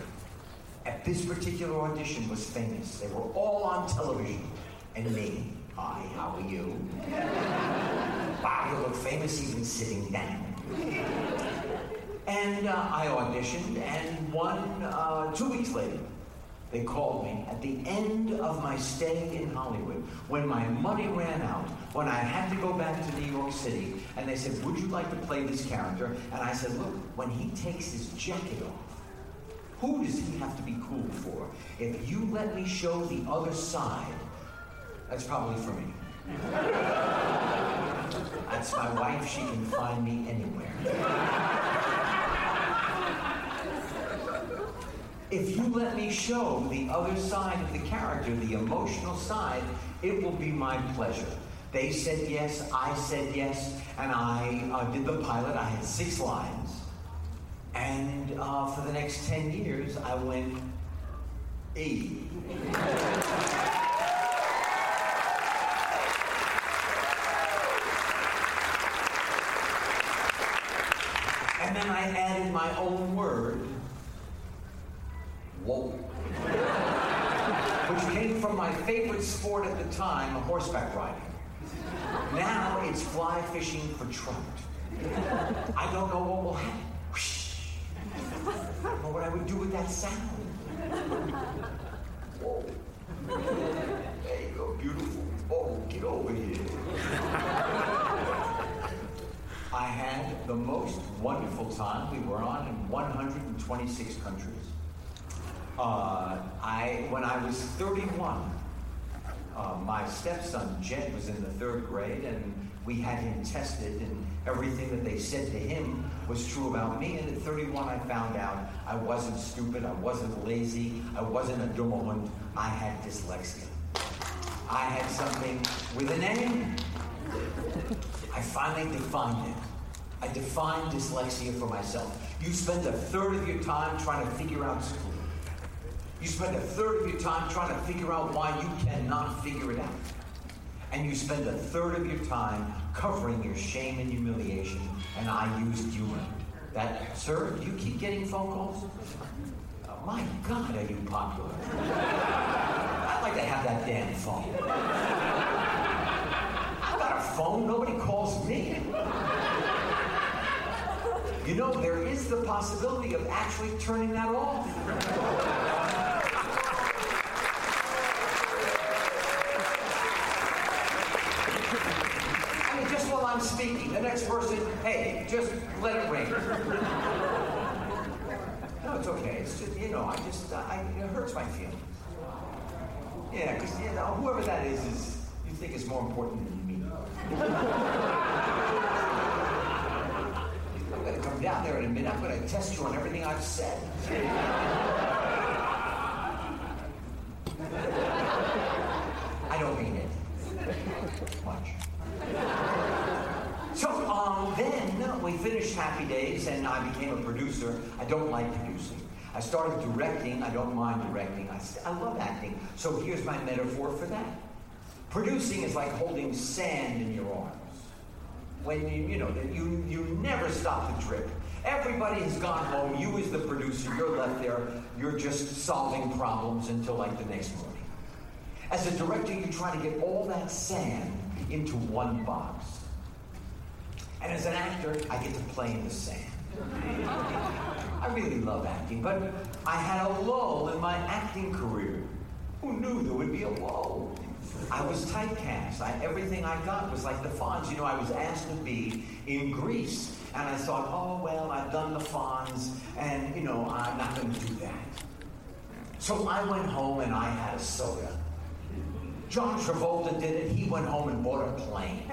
J: at this particular audition was famous. They were all on television, and me. Hi, how are you? wow, you look famous even sitting down. And uh, I auditioned, and one, uh, two weeks later, they called me at the end of my stay in Hollywood, when my money ran out, when I had to go back to New York City, and they said, Would you like to play this character? And I said, Look, when he takes his jacket off, who does he have to be cool for? If you let me show the other side, that's probably for me. (laughs) That's my wife. She can find me anywhere. If you let me show the other side of the character, the emotional side, it will be my pleasure. They said yes, I said yes, and I uh, did the pilot. I had six lines. And uh, for the next 10 years, I went E. And then I added my own word, whoa. Which came from my favorite sport at the time, horseback riding. Now it's fly fishing for trout. I don't know what will happen. I don't know what I would do with that sound. Whoa. There you go, beautiful. Oh, get over here. I had the most wonderful time. We were on in 126 countries. Uh, I, when I was 31, uh, my stepson Jed was in the third grade, and we had him tested, and everything that they said to him was true about me. And at 31, I found out I wasn't stupid, I wasn't lazy, I wasn't a dummer hund. I had dyslexia. I had something with an I finally defined it. I defined dyslexia for myself. You spend a third of your time trying to figure out school. You spend a third of your time trying to figure out why you cannot figure it out. And you spend a third of your time covering your shame and humiliation, and I used humor. That, sir, you keep getting phone calls? Oh, my God, are you popular? I'd like to have that damn phone. I've got a phone, nobody calls me. You know, there is the possibility of actually turning that off. I mean, just while I'm speaking, the next person, hey, just let it rain. No, it's okay. It's just, you know, I just, uh, I, it hurts my feelings. Yeah, because, you know, whoever that is, is, you think is more important than me. I'm going to come down there in a minute. I'm going to test you on everything I've said. I don't mean it. Much. So um, then we finished Happy Days, and I became a producer. I don't like producing. I started directing. I don't mind directing. I, I love acting. So here's my metaphor for that. Producing is like holding sand in your arms. When you, you know, that you, you never stop the drip. Everybody has gone home. You, as the producer, you're left there. You're just solving problems until like the next morning. As a director, you try to get all that sand into one box. And as an actor, I get to play in the sand. I really love acting, but I had a lull in my acting career. Who knew there would be a lull? I was typecast. I, everything I got was like the Fonz. You know, I was asked to be in Grease. And I thought, oh, well, I've done the Fonz, and, you know, I'm not going to do that. So I went home and I had a soda. John Travolta did it. He went home and bought a plane.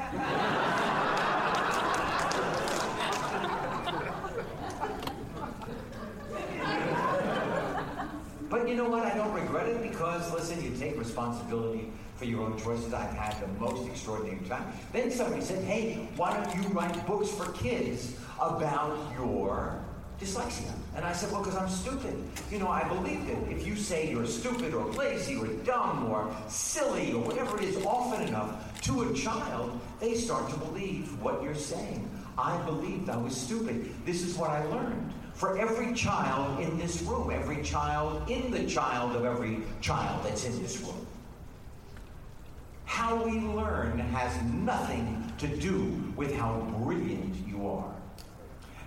J: You know what? I don't regret it because, listen, you take responsibility for your own choices. I've had the most extraordinary time. Then somebody said, hey, why don't you write books for kids about your dyslexia? And I said, well, because I'm stupid. You know, I believe that if you say you're stupid or lazy or dumb or silly or whatever it is often enough to a child, they start to believe what you're saying. I believed I was stupid. This is what I learned. For every child in this room, every child in the child of every child that's in this room. How we learn has nothing to do with how brilliant you are.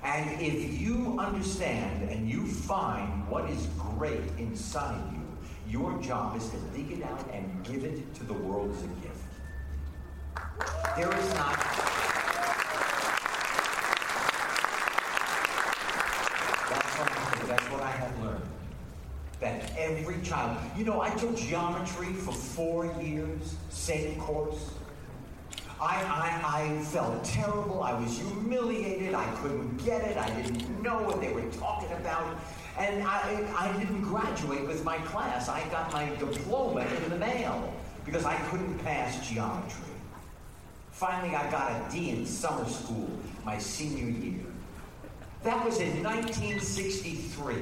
J: And if you understand and you find what is great inside you, your job is to dig it out and give it to the world as a gift. There is not. That's what I have learned. That every child, you know, I took geometry for four years, same course. I, I, I felt terrible. I was humiliated. I couldn't get it. I didn't know what they were talking about. And I, I didn't graduate with my class. I got my diploma in the mail because I couldn't pass geometry. Finally, I got a D in summer school my senior year. That was in 1963.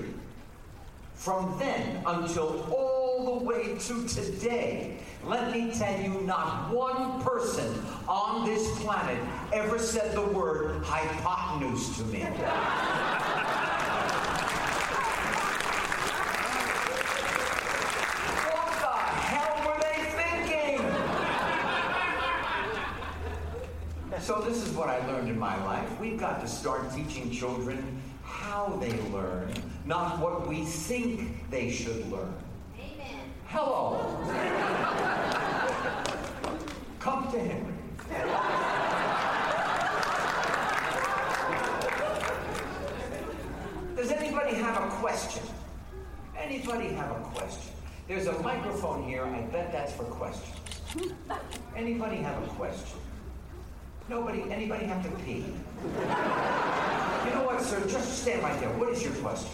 J: From then until all the way to today, let me tell you, not one person on this planet ever said the word hypotenuse to me. (laughs) what the hell were they thinking? So, this is what I learned in my life. We've got to start teaching children how they learn, not what we think they should learn. Amen. Hello. Come to Henry. Does anybody have a question? Anybody have a question? There's a microphone here. I bet that's for questions. Anybody have a question? Nobody, anybody have to pee? You know what, sir? Just stand right there. What is your question?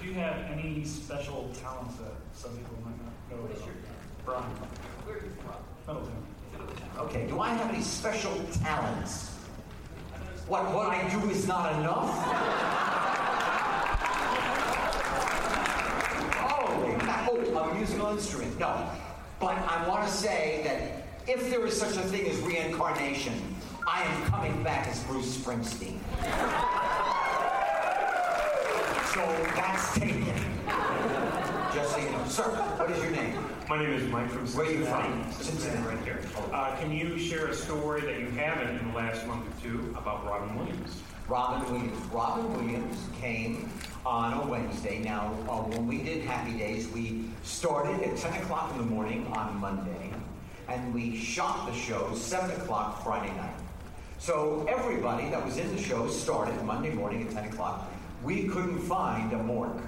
K: Do you have any special talents that some people might not know about? Brian. Where are you from? Middleton.
J: Okay, do I have any special talents? What, what I do is not enough? oh, oh, a musical instrument. No. But I want to say that if there is such a thing as reincarnation, I am coming back as Bruce Springsteen. So that's taken. Just so you know. Sir, what is your name?
L: My name is Mike from
J: Where are you from?
L: Cincinnati, right here. Uh, can you share a story that you haven't in the last month or two about Robin Williams?
J: Robin Williams. Robin Williams came on a Wednesday. Now, uh, when we did Happy Days, we started at 10 o'clock in the morning on Monday, and we shot the show 7 o'clock Friday night. So everybody that was in the show started Monday morning at 10 o'clock. We couldn't find a Mork.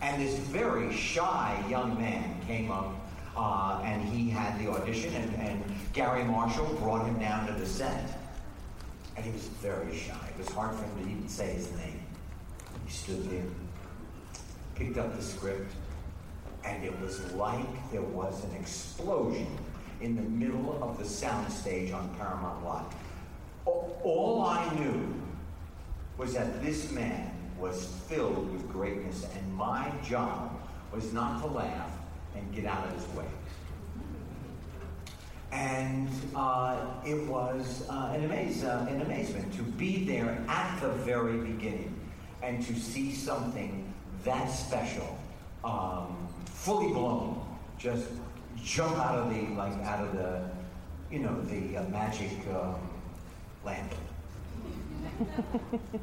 J: And this very shy young man came up uh, and he had the audition, and, and Garry Marshall brought him down to the set. And he was very shy. It was hard for him to even say his name. He stood there, picked up the script, and it was like there was an explosion in the middle of the soundstage on Paramount. All- All I knew was that this man was filled with greatness, and my job was not to laugh and get out of his way. And uh, it was uh, an, amaze, uh, an amazement to be there at the very beginning and to see something that special, um, fully blown, just jump out of the like out of the, you know, the uh, magic um, lamp.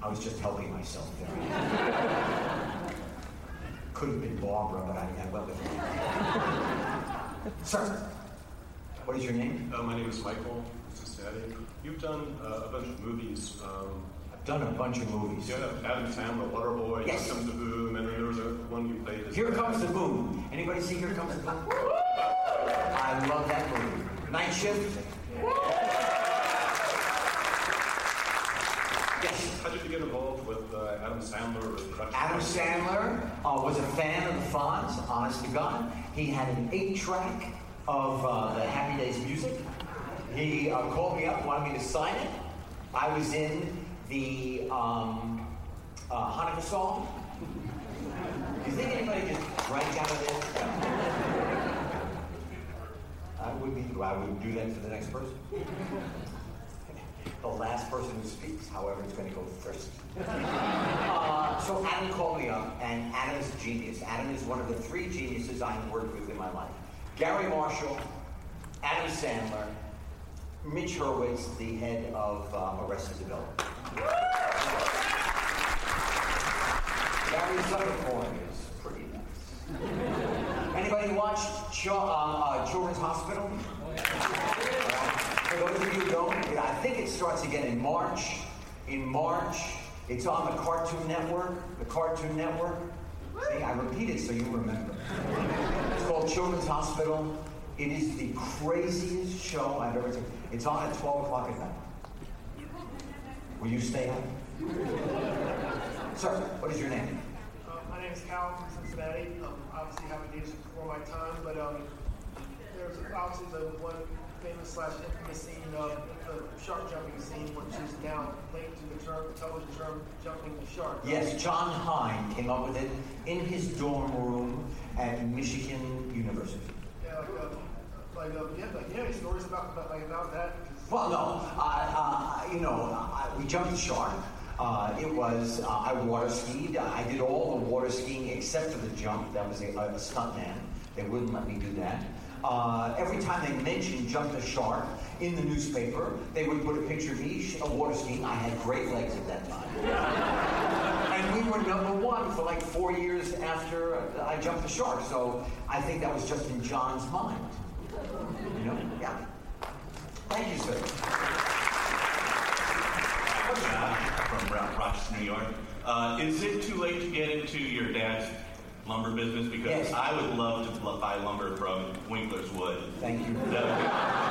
J: I was just helping myself there. Could have been Barbara, but I, I went with it. Sir, what is your name?
M: Uh, my name is Michael Cincinnati. You've done uh, a bunch of movies. Um,
J: done a bunch of movies.
M: Yeah, Adam Sandler, Waterboy,
J: Yes.
M: Here Comes the Boom, and then there was a one you played. as-
J: Here Comes the Boom. Anybody see Here Comes the Boom? I love that movie. Night Shift. Yes.
M: How did you get involved with uh, Adam Sandler?
J: Adam Sandler uh, was a fan of the Fonz, honest to God. He had an eight track of uh, the Happy Days music. He uh, called me up, wanted me to sign it. I was in the um, uh, Hanukkah song. Do you think anybody just drank out of this? I would be. I would do that for the next person. The last person who speaks, however, is going to go first. Uh, so Adam called me up, and Adam is a genius. Adam is one of the three geniuses I've worked with in my life. Garry Marshall, Adam Sandler, Mitch Hurwitz, the head of uh, Arrested Development. Gary's uniform is pretty nice. Anybody watch Ch- uh, uh, Children's Hospital? For those of you who don't, I think it starts again in March. In March, it's on the Cartoon Network. The Cartoon Network. See, I repeat it so you remember. It's called Children's Hospital. It is the craziest show I've ever seen. It's on at 12 o'clock at night. Will you stay up? Sir, what is your name?
N: Uh, my name is Cal from Cincinnati. Um, obviously, happy days before my time, but um, there's obviously the one famous slash infamous scene of the shark jumping scene, which is now linked to the term, television term, jumping the shark.
J: Yes, Jon Hein came up with it in his dorm room at Michigan University.
N: Yeah, like, uh, like, uh, yeah, like, yeah, stories about, about, like, about that.
J: Well, no, uh, uh, you know, we jumped the shark. Uh, it was, uh, I water skied. I did all the water skiing except for the jump. That was a, a stunt man. They wouldn't let me do that. Uh, every time they mentioned jump the shark in the newspaper, they would put a picture of me uh, water skiing. I had great legs at that time. (laughs) and we were number one for like four years after I jumped the shark. So I think that was just in Jon's mind. You know? Yeah. Thank you, sir.
O: from Rochester, New York. Uh, is it too late to get into your dad's lumber business? Because
J: Yes.
O: I would love to buy lumber from Winkler's Wood.
J: Thank you.
O: That would be-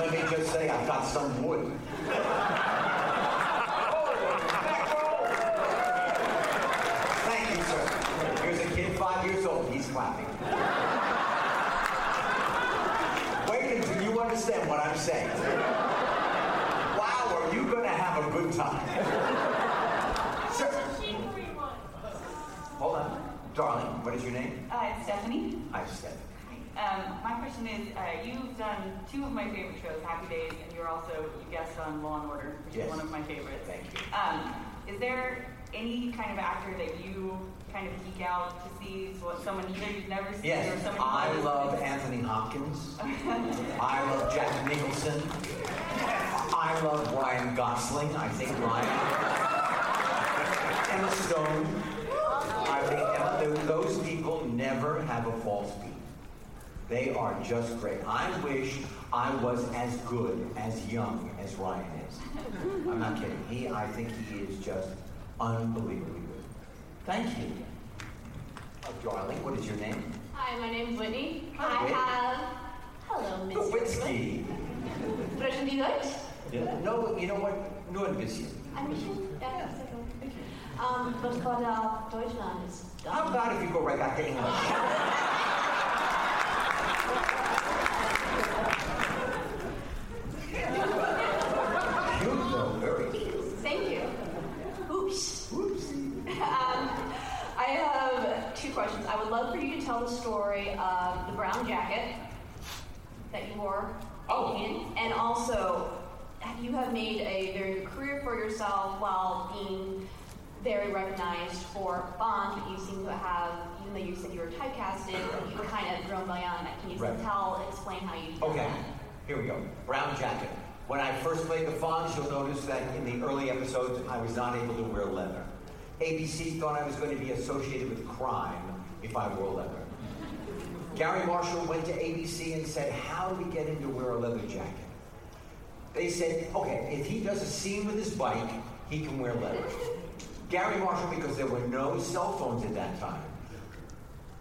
J: let me just say, I've got some wood. Thank you, sir. Here's a kid five years old. He's clapping. Wait until you understand what I'm saying. Wow, are you going to have a good time? Sir. Hold on. Darling, what is your name?
P: Uh, it's Stephanie.
J: Hi, Stephanie.
P: Um, my question is, uh, you've done two of my favorite shows, Happy Days, and you're also a guest on Law and Order, which
J: Yes.
P: is one of my favorites.
J: Thank you.
P: Um, is there any kind of actor that you kind of geek out to see? So someone either you've never seen or someone
J: I love Anthony Hopkins. (laughs) I love Jack Nicholson. I love Ryan Gosling. I think Ryan. Emma Stone. I think Emma, those people never have a false beat. They are just great. I wish I was as good, as young as Ryan is. I'm not kidding. He, I think he is just unbelievably. Thank you. Oh, darling, what is your name?
Q: Hi, my name's Whitney.
J: Hi,
Q: I
J: Whitney.
Q: have. Hello, Miss
J: Nowitzki.
Q: Sprechen Sie Deutsch?
J: Yeah. No, you know what? Nur ein bisschen.
Q: Ein bisschen? Ja, sehr gut. Um, was gerade auf Deutschland ist.
J: How about if you go right back to English? (laughs) Cute though, very cute.
Q: Thank you. Oops. Oops. um, I have two questions. I would love for you to tell the story of the brown jacket that you wore.
J: Oh.
Q: In, and also, you have made a very good career for yourself while being very recognized for Fonz, but you seem to have, even though you said you were typecasted, you kind of grown beyond that. Can you
J: Right.
Q: tell, explain how you did
J: Okay,
Q: that?
J: here we go. Brown jacket. When I first played the Fonz, you'll notice that in the early episodes, I was not able to wear leather. ABC thought I was going to be associated with crime if I wore leather. Garry Marshall went to ABC and said, How do we get him to wear a leather jacket? They said, Okay, if he does a scene with his bike, he can wear leather. Gary Marshall, because there were no cell phones at that time,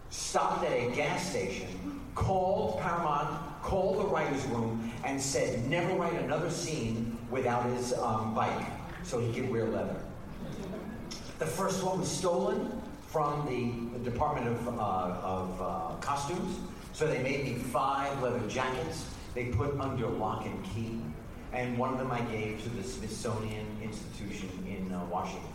J: stopped at a gas station, called Paramount, called the writer's room, and said, never write another scene without his um, bike so he could wear leather. The first one was stolen from the, the Department of, uh, of uh, Costumes, so they made me five leather jackets. They put under lock and key, and one of them I gave to the Smithsonian Institution in uh, Washington.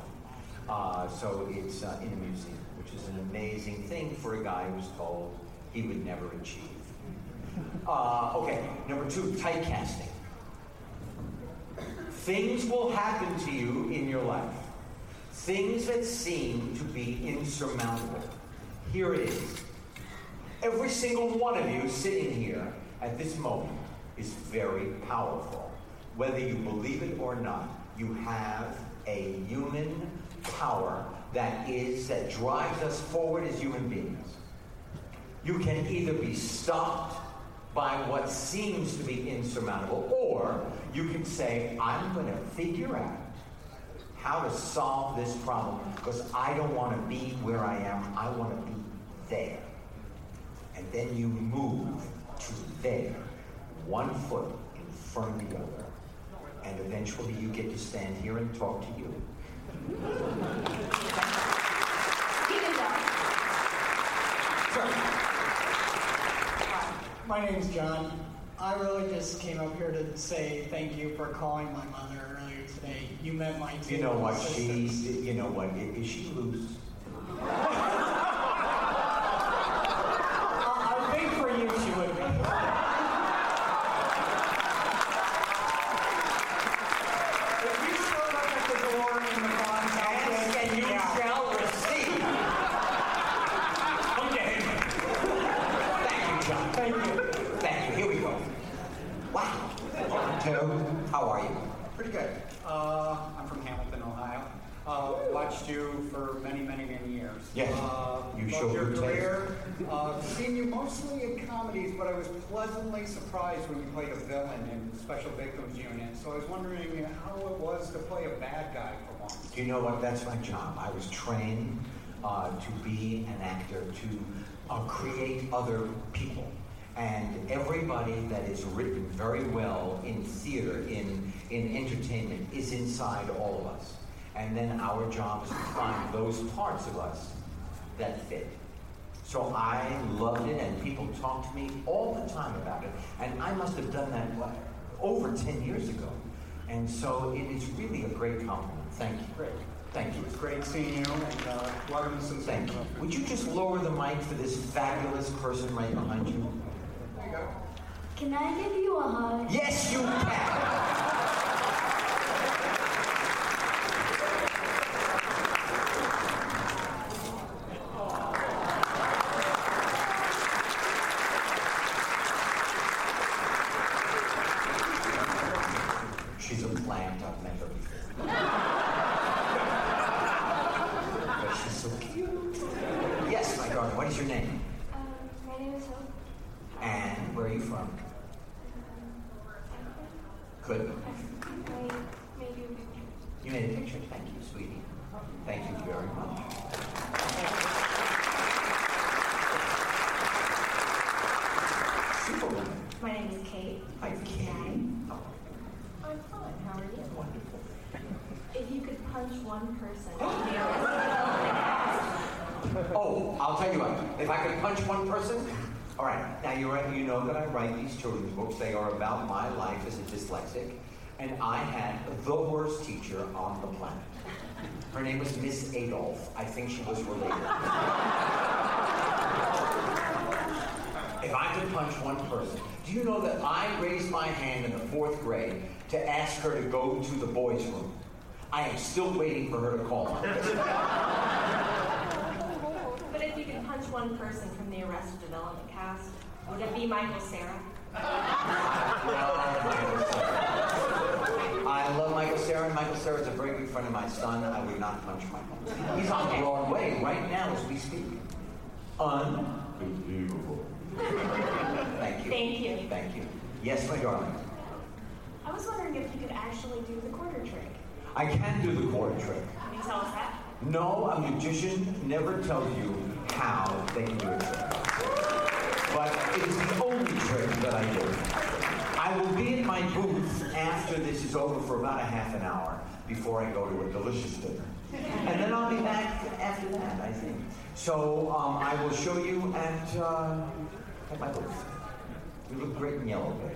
J: So it's in a museum, which is an amazing thing for a guy who's told he would never achieve. Uh, okay, number two, typecasting. Things will happen to you in your life. Things that seem to be insurmountable. Here it is. Every single one of you sitting here at this moment is very powerful. Whether you believe it or not, you have a human power that is, that drives us forward as human beings. You can either be stopped by what seems to be insurmountable, or you can say, I'm going to figure out how to solve this problem because I don't want to be where I am, I want to be there. And then you move to there, one foot in front of the other. And eventually you get to stand here and talk to you.
R: My name is John. I really just came up here to say thank you for calling my mother earlier today. You met my two
J: You know what? She, you know what? Is she loose? (laughs)
R: I I think for you she would be. If you showed up at the door in the Fonz outfit,
J: and you
R: yeah.
J: shall receive. Okay. Thank you, John. Thank you. Thank you. Here we go. Wow. Two. How are you?
R: Pretty good. Uh, I'm from Hamilton, Ohio. Uh, watched you for many, many, many years.
J: Yes.
R: Uh,
J: You
R: loved
J: show
R: your career. Uh, seen you mostly in comedies, but I was pleasantly surprised when you played a villain in Special Victims Unit. So I was wondering how it was to play a bad guy for once.
J: Do you know what? That's my job. I was trained uh, to be an actor, to uh, create other people. And everybody that is written very well in theater, in, in entertainment, is inside all of us. And then our job is to find those parts of us that fit. So I loved it, and people talk to me all the time about it. And I must have done that, what, over 10 years ago. And so it is really a great compliment. Thank you.
R: Great.
J: Thank you.
R: It was great seeing you, and uh, welcome to some
J: Thank you. Would you just lower the mic for this fabulous person right behind you? There you go.
S: Can I give you a hug?
J: Yes, you can. She's a plant I've met her before. but she's so cute. Yes, my darling, what is your name?
S: Um, my name is Hope.
J: And where are you from? Good.
S: I made you a picture.
J: You made a picture. Thank you, sweetie. Thank you very much. Superwoman.
S: My name is Kate.
J: Hi, Kate.
S: I'm fine. How are you?
J: Wonderful.
S: If you could punch one person.
J: Oh, I'll tell you what. If I could punch one person, all right. Now you. You know that I write these children's books. They are about my life as a dyslexic, and I had the worst teacher on the planet. Her name was Miss Adolf. I think she was related. if I could punch one person, do you know that I raised my hand in the fourth grade to ask her to go to the boys' room? I am still waiting for her to call.
S: But if you could punch one person from the Arrested Development cast, would it be Michael Cera? (laughs)
J: I love Michael Cera, Michael Cera is a very good friend of my son. I would not punch Michael. He's on Broadway right now as we speak. Unbelievable. Thank you.
S: Thank you.
J: Thank you. Yes, my darling.
S: I was wondering if you could actually do the quarter trick.
J: I can do the quarter trick.
S: Can you tell us that?
J: No, a magician never tells you how they can do a trick. But it is the only trick that I do. I will be in my booth after this is over for about a half an hour before I go to a delicious dinner. And then I'll be back after that, I think. So um, I will show you at, uh, at my booth. You look great in yellow, baby.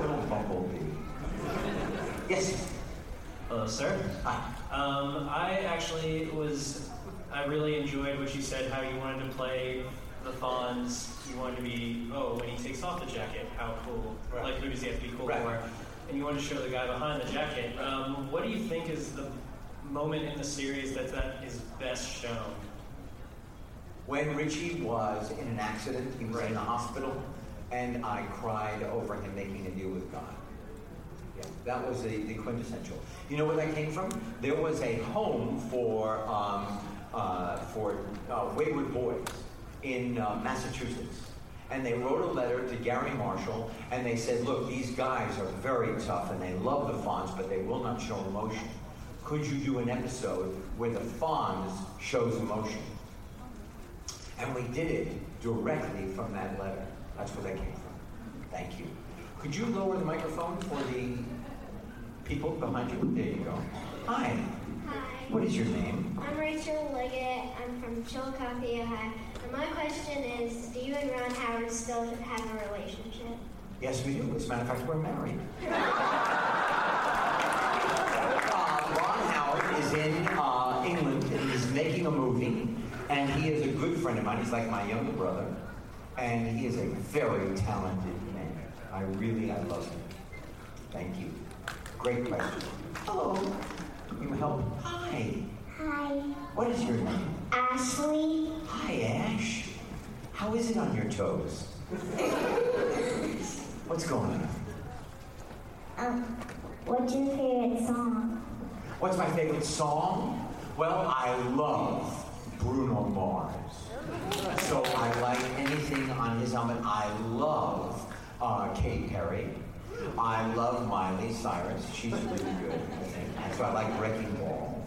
J: Little bumblebee. Yes.
T: Hello, sir. Um, I actually was. I really enjoyed what you said. How you wanted to play the Fonz. You wanted to be. Oh, when he takes off the jacket, how cool! Like who does he have to be cool for? And you wanted to show the guy behind the jacket. Um, what do you think is the moment in the series that that is best shown?
J: When Richie was in an accident, he was in the hospital, and I cried over him making a deal with God. Yeah, that was the, the quintessential. You know where that came from? There was a home for um, for uh, wayward boys in uh, Massachusetts, and they wrote a letter to Garry Marshall, and they said, "Look, these guys are very tough, and they love the Fonz, but they will not show emotion. Could you do an episode where the Fonz shows emotion?" And we did it directly from that letter. That's where that came from. Thank you. Could you lower the microphone for the people behind you? There you go. Hi.
S: Hi.
J: What is your name?
S: I'm Rachel Liggett. I'm from Chillicothe, Ohio. And my question is, do you and Ron Howard still have a relationship?
J: Yes, we do. As a matter of fact, we're married. (laughs) Uh, Ron Howard is in uh, England and he's making a movie, and he is a good friend of mine. He's like my younger brother, and he is a very talented man. I really, I love him. Thank you. Great question. Hello. You help? Hi.
S: Hi.
J: What is your name?
S: Ashley.
J: Hi, Ash. How is it on your toes? (laughs) What's going on?
S: Um, what's your favorite song?
J: What's my favorite song? Well, I love Bruno Mars. So I like anything on his album. I love uh, Katy Perry. I love Miley Cyrus. She's really good, I think. And so I like Wrecking Ball.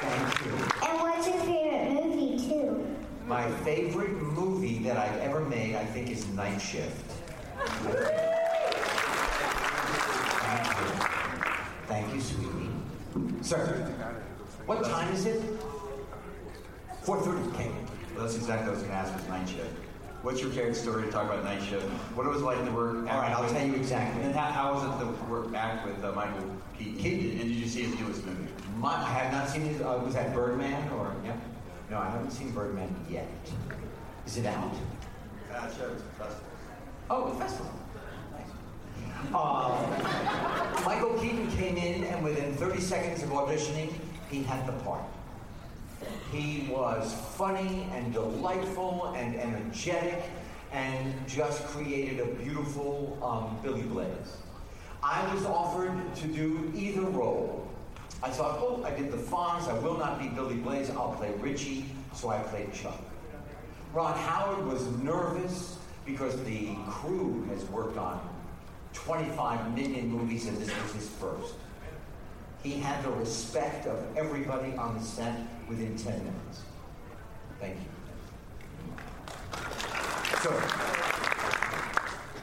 J: Thank you.
S: And what's your favorite movie, too?
J: My favorite movie that I've ever made, I think, is Night Shift. Thank you. Thank you, sweetie. Sir, what time is it? 4.30. Okay. Well, that's exactly what I was going to ask was Night Shift. What's your favorite story to talk about Night Shift? What it was like to work? All right, I'll tell you exactly. And how, how was it to work back with uh, Michael Keaton? Keaton, and did you see his newest movie? My, I have not seen his. Uh, was that Birdman or yeah? No, I haven't seen Birdman yet. Is it out?
M: Uh, sure, it's a festival.
J: Oh, the festival. Uh, Michael Keaton came in, and within 30 seconds of auditioning, he had the part. He was funny and delightful and energetic and just created a beautiful um, Billy Blaze. I was offered to do either role. I thought, oh, I did the Fonz, I will not be Billy Blaze, I'll play Richie, so I played Chuck. Ron Howard was nervous because the crew has worked on 25 million movies and this was his first. He had the respect of everybody on the set within 10 minutes. Thank you. Sir.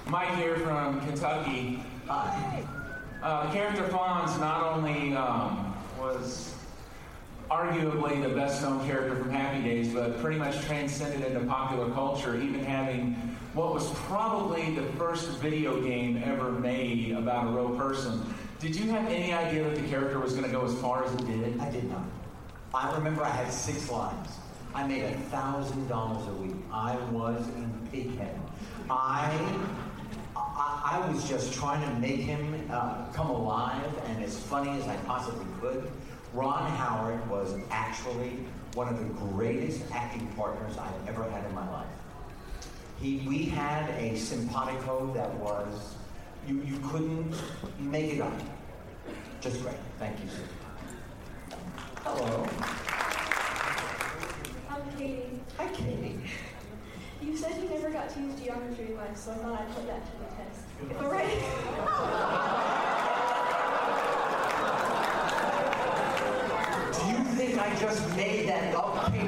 U: Mike here from Kentucky.
J: Hi.
U: Uh, character Fonz not only um, was arguably the best known character from Happy Days, but pretty much transcended into popular culture, even having what was probably the first video game ever made about a real person. Did you have any idea that the character was going to go as far as it did?
J: I did not. I remember I had six lines. I made a thousand dollars a week. I was in pig heaven. I, I, I was just trying to make him uh, come alive and as funny as I possibly could. Ron Howard was actually one of the greatest acting partners I've ever had in my life. He, we had a simpatico that was, you, you couldn't make it up. Just great. Thank you, sir. Hello.
Q: I'm Katie.
J: Hi, Katie.
Q: You said you never got to use geometry life, so I thought I'd put that to the test. If I'm right.
J: Do you think I just made that up, Katie?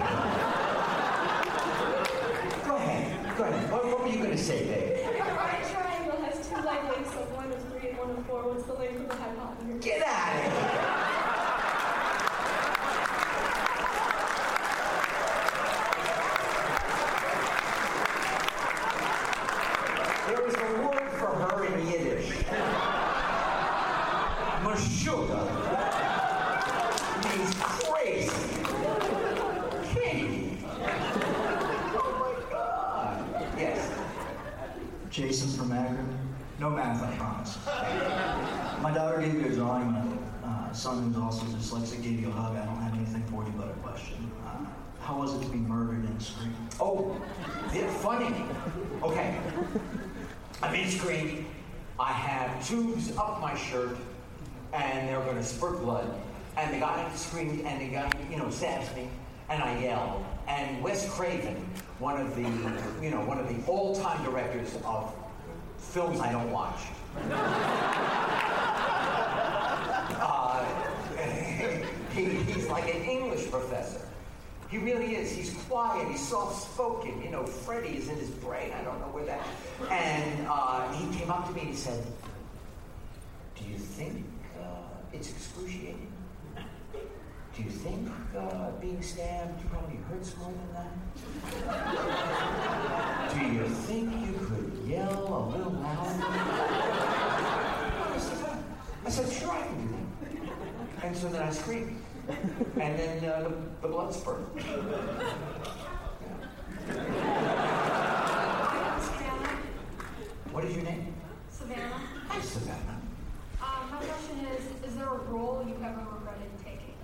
J: Go ahead. Go ahead. What, what were you going to say, Dave?
Q: If a right triangle has two leg lengths of one of three and one of four, what's the length of the hypotenuse?
J: Get out of here! There is a word for her in Yiddish. Meshuga. Means crazy. Katie. Oh my God. Yes.
V: Jason from Akron. No math, I promise. My daughter gave you a drawing. My uh, son, who's also dyslexic, gave you a hug. I don't have anything for you but a question. Uh, how was it to be murdered in Scream?
J: Oh, they're funny. Okay. I'm in Scream. I have tubes up my shirt, and they're going to spurt blood. And the guy screams, and the guy, you know, stabs me, and I yell. And Wes Craven, one of the, you know, one of the all-time directors of films I don't watch. Uh, (laughs) he, he's like an English professor. He really is. He's quiet. He's soft-spoken. You know, Freddie is in his brain. I don't know where that. And uh, he came up to me and he said, "Do you think uh, it's excruciating? Do you think uh, being stabbed probably hurts more than that? Do you think you yell a little louder?" I said, "Sure, I can do that." And so then I screamed. And then uh, the, the blood spurt. (laughs) What is your name?
Q: Savannah.
J: Hi, Savannah.
Q: Um, my question is, is there a role you have ever regretted taking?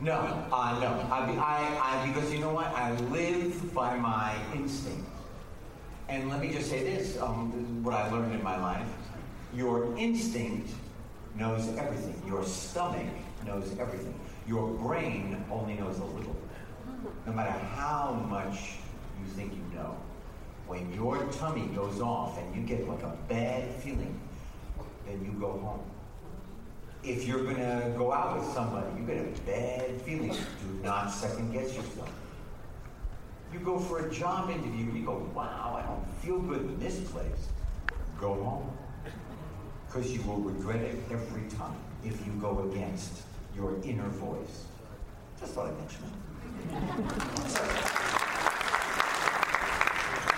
J: No, uh, no. I, I, I, because you know what? I live by my instinct. And let me just say this um, this is what I learned in my life. Your instinct knows everything. Your stomach knows everything. Your brain only knows a little. No matter how much you think you know. When your tummy goes off and you get like a bad feeling, then you go home. If you're gonna go out with somebody, you get a bad feeling, do not second guess yourself. You go for a job interview, and you go, wow, I don't feel good in this place. Go home. Because you will regret it every time if you go against your inner voice. Just thought I'd mention it. (laughs)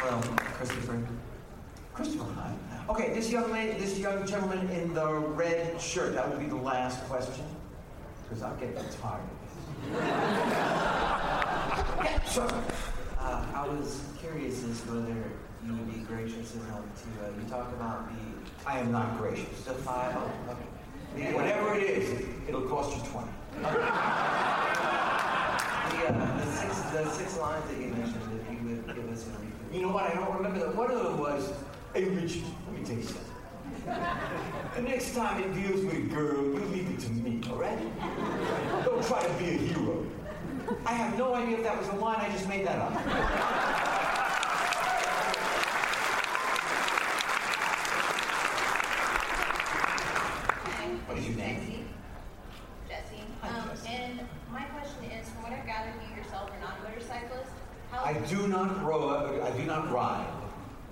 W: Well,
J: Christopher. Christopher. Okay, this young lady, this young gentleman in the red shirt. That would be the last question, because I'm getting tired. (laughs) yeah, sure.
X: Uh, I was curious as whether you would be gracious enough to, uh, you talk about the...
J: I am not gracious.
X: The five, oh, okay.
J: The- Whatever it is, it'll cost you twenty.
X: The, uh, the, six, the six lines that you mentioned, if you would give us a.
J: You know what? I don't remember that. One of them was, "Hey Richard, let me tell you something. The next time it deals with a girl, you leave it to me, all right? Don't try to be a hero." I have no idea if that was a line. I just made that up. What is your name?
Q: Jesse. Um, and my question is, from what I've gathered, you yourself are not a motorcyclist. How,
J: I do not row. I do not ride.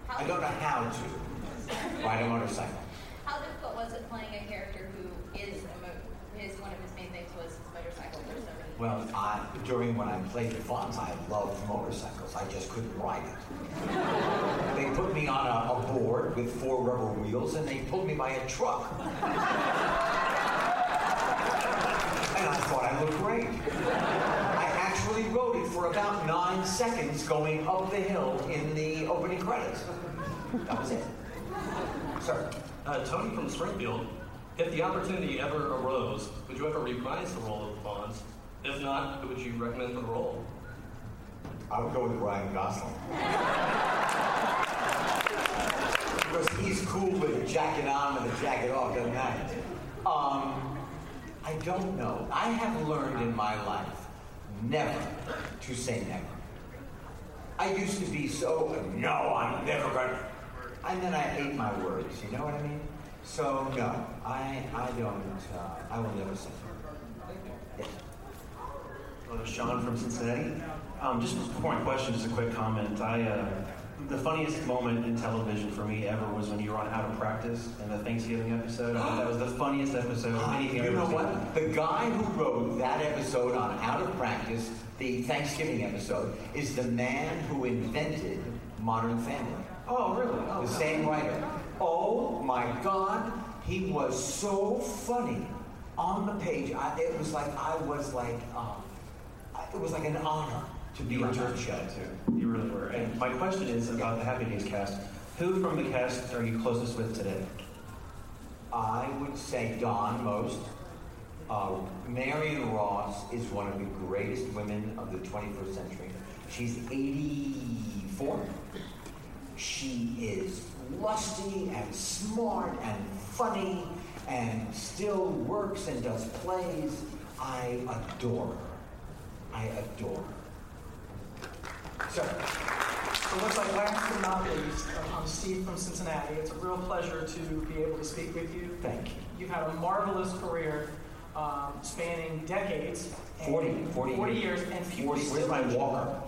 J: I don't know how to (laughs) ride a motorcycle.
Q: how difficult was it playing a character who is a mo- his one of his main things was his motorcycle for so many
J: Well, I, during when I played the Fonz, I loved motorcycles. I just couldn't ride it. they put me on a, a board with four rubber wheels, and they pulled me by a truck. and I thought I looked great. I actually rode it for about nine seconds going up the hill in the opening credits. That was it. Sir.
M: Uh, Tony from Springfield, if the opportunity ever arose, would you ever reprise the role of the Fonz? If not, would you recommend the role?
J: I would go with Ryan Gosling. because he's cool with a jacket on and a jacket off, doesn't matter. Um, I don't know. I have learned in my life never to say never. I used to be so, no, I'm never gonna. And then I ate my words, you know what I mean? So, no, I, I don't, uh, I will never say never.
Y: Uh, Sean from Cincinnati. Um, just before my question, just a quick comment. I, uh, the funniest moment in television for me ever was when you were on Out of Practice in the Thanksgiving episode. I thought that was the funniest episode of anything
J: You know what? The guy who wrote that episode on Out of Practice, the Thanksgiving episode, is the man who invented Modern Family.
Y: Oh, really? Oh,
J: the same writer. Oh my God, he was so funny on the page. I, it was like I was like, um, it was like an honor to be
Y: You
J: on that show.
Y: too. You really were. And my question is about the Happy Days cast. Who from the cast are you closest with today?
J: I would say Don Most. Uh, Marion Ross is one of the greatest women of the 21st century. She's 84. She is lusty and smart and funny and still works and does plays. I adore her. I adore her.
N: So it looks like last but not least, I'm Steve from Cincinnati. It's a real pleasure to be able to speak with you.
J: Thank you.
N: You've had a marvelous career um, spanning decades. and
J: 40, 40
N: years.
J: years.
N: And people
J: 40 where's my walker?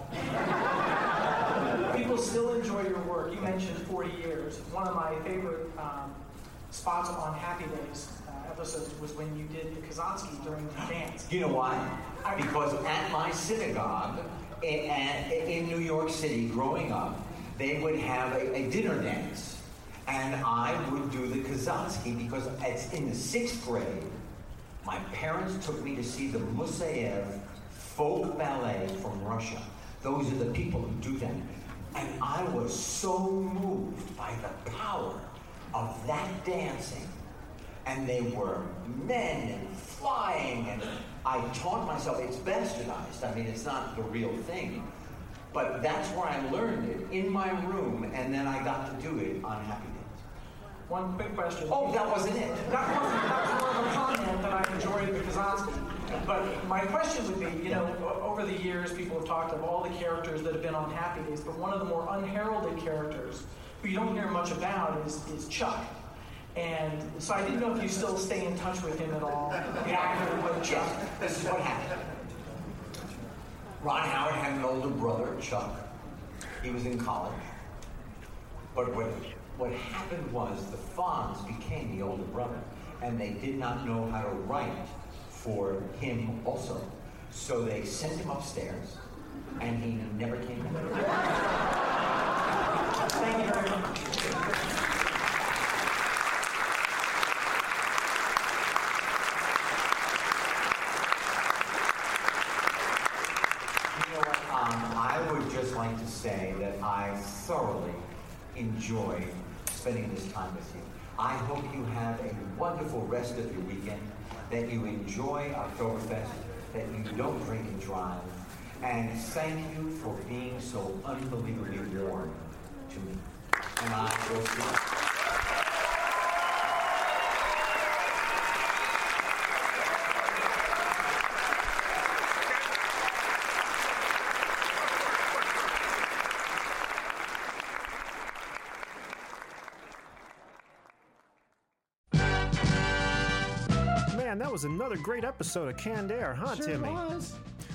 N: People still enjoy your work. You mentioned 40 years. One of my favorite um, spots on Happy Days uh, episodes was when you did the Kazansky during the dance.
J: You know why? Because at my synagogue in, in New York City, growing up, they would have a, a dinner dance. And I would do the Kazansky because it's in the sixth grade. My parents took me to see the Moiseyev folk ballet from Russia. Those are the people who do that. And I was so moved by the power of that dancing and they were men and flying and I taught myself it's bastardized. I mean it's not the real thing. But that's where I learned it in my room and then I got to do it on Happy Days.
N: One quick question.
J: Oh, that wasn't it.
N: That wasn't, that was more of a comment that I enjoyed the Kazansky. But my question would be, you know, over the years, people have talked of all the characters that have been on Happy Days, but one of the more unheralded characters who you don't hear much about is, is Chuck. And so I didn't know if you still stay in touch with him at all, the actor played Chuck.
J: This is what happened. Ron Howard had an older brother, Chuck. He was in college. But what, what happened was the Fonz became the older brother, and they did not know how to write for him also. So they sent him upstairs, and he never came back.
N: Thank
J: you very much. Um, I would just like to say that I thoroughly enjoy spending this time with you. I hope you have a wonderful rest of your weekend that you enjoy Oktoberfest, that you don't drink and drive, and thank you for being so unbelievably warm to me. And I will see
D: another great episode of Canned Air, huh,
Z: Sure
D: Timmy?
Z: was.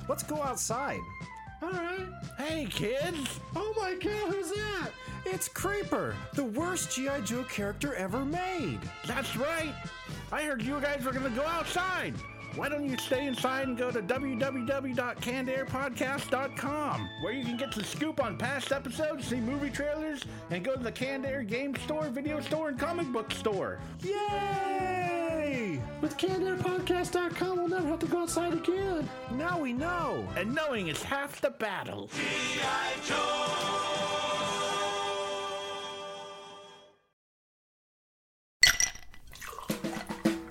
D: Let's go outside.
Z: All right.
F: Hey, kids.
Z: Oh my god, who's that?
D: It's Creeper, the worst G.I. Joe character ever made.
F: That's right. I heard you guys were going to go outside. Why don't you stay inside and go to www.cannedairpodcast.com, where you can get the scoop on past episodes, see movie trailers, and go to the Canned Air game store, video store, and comic book store.
D: Yay!
Z: With CannedAirPodcast.com, we'll never have to go outside again.
D: Now we know.
F: And knowing is half the battle.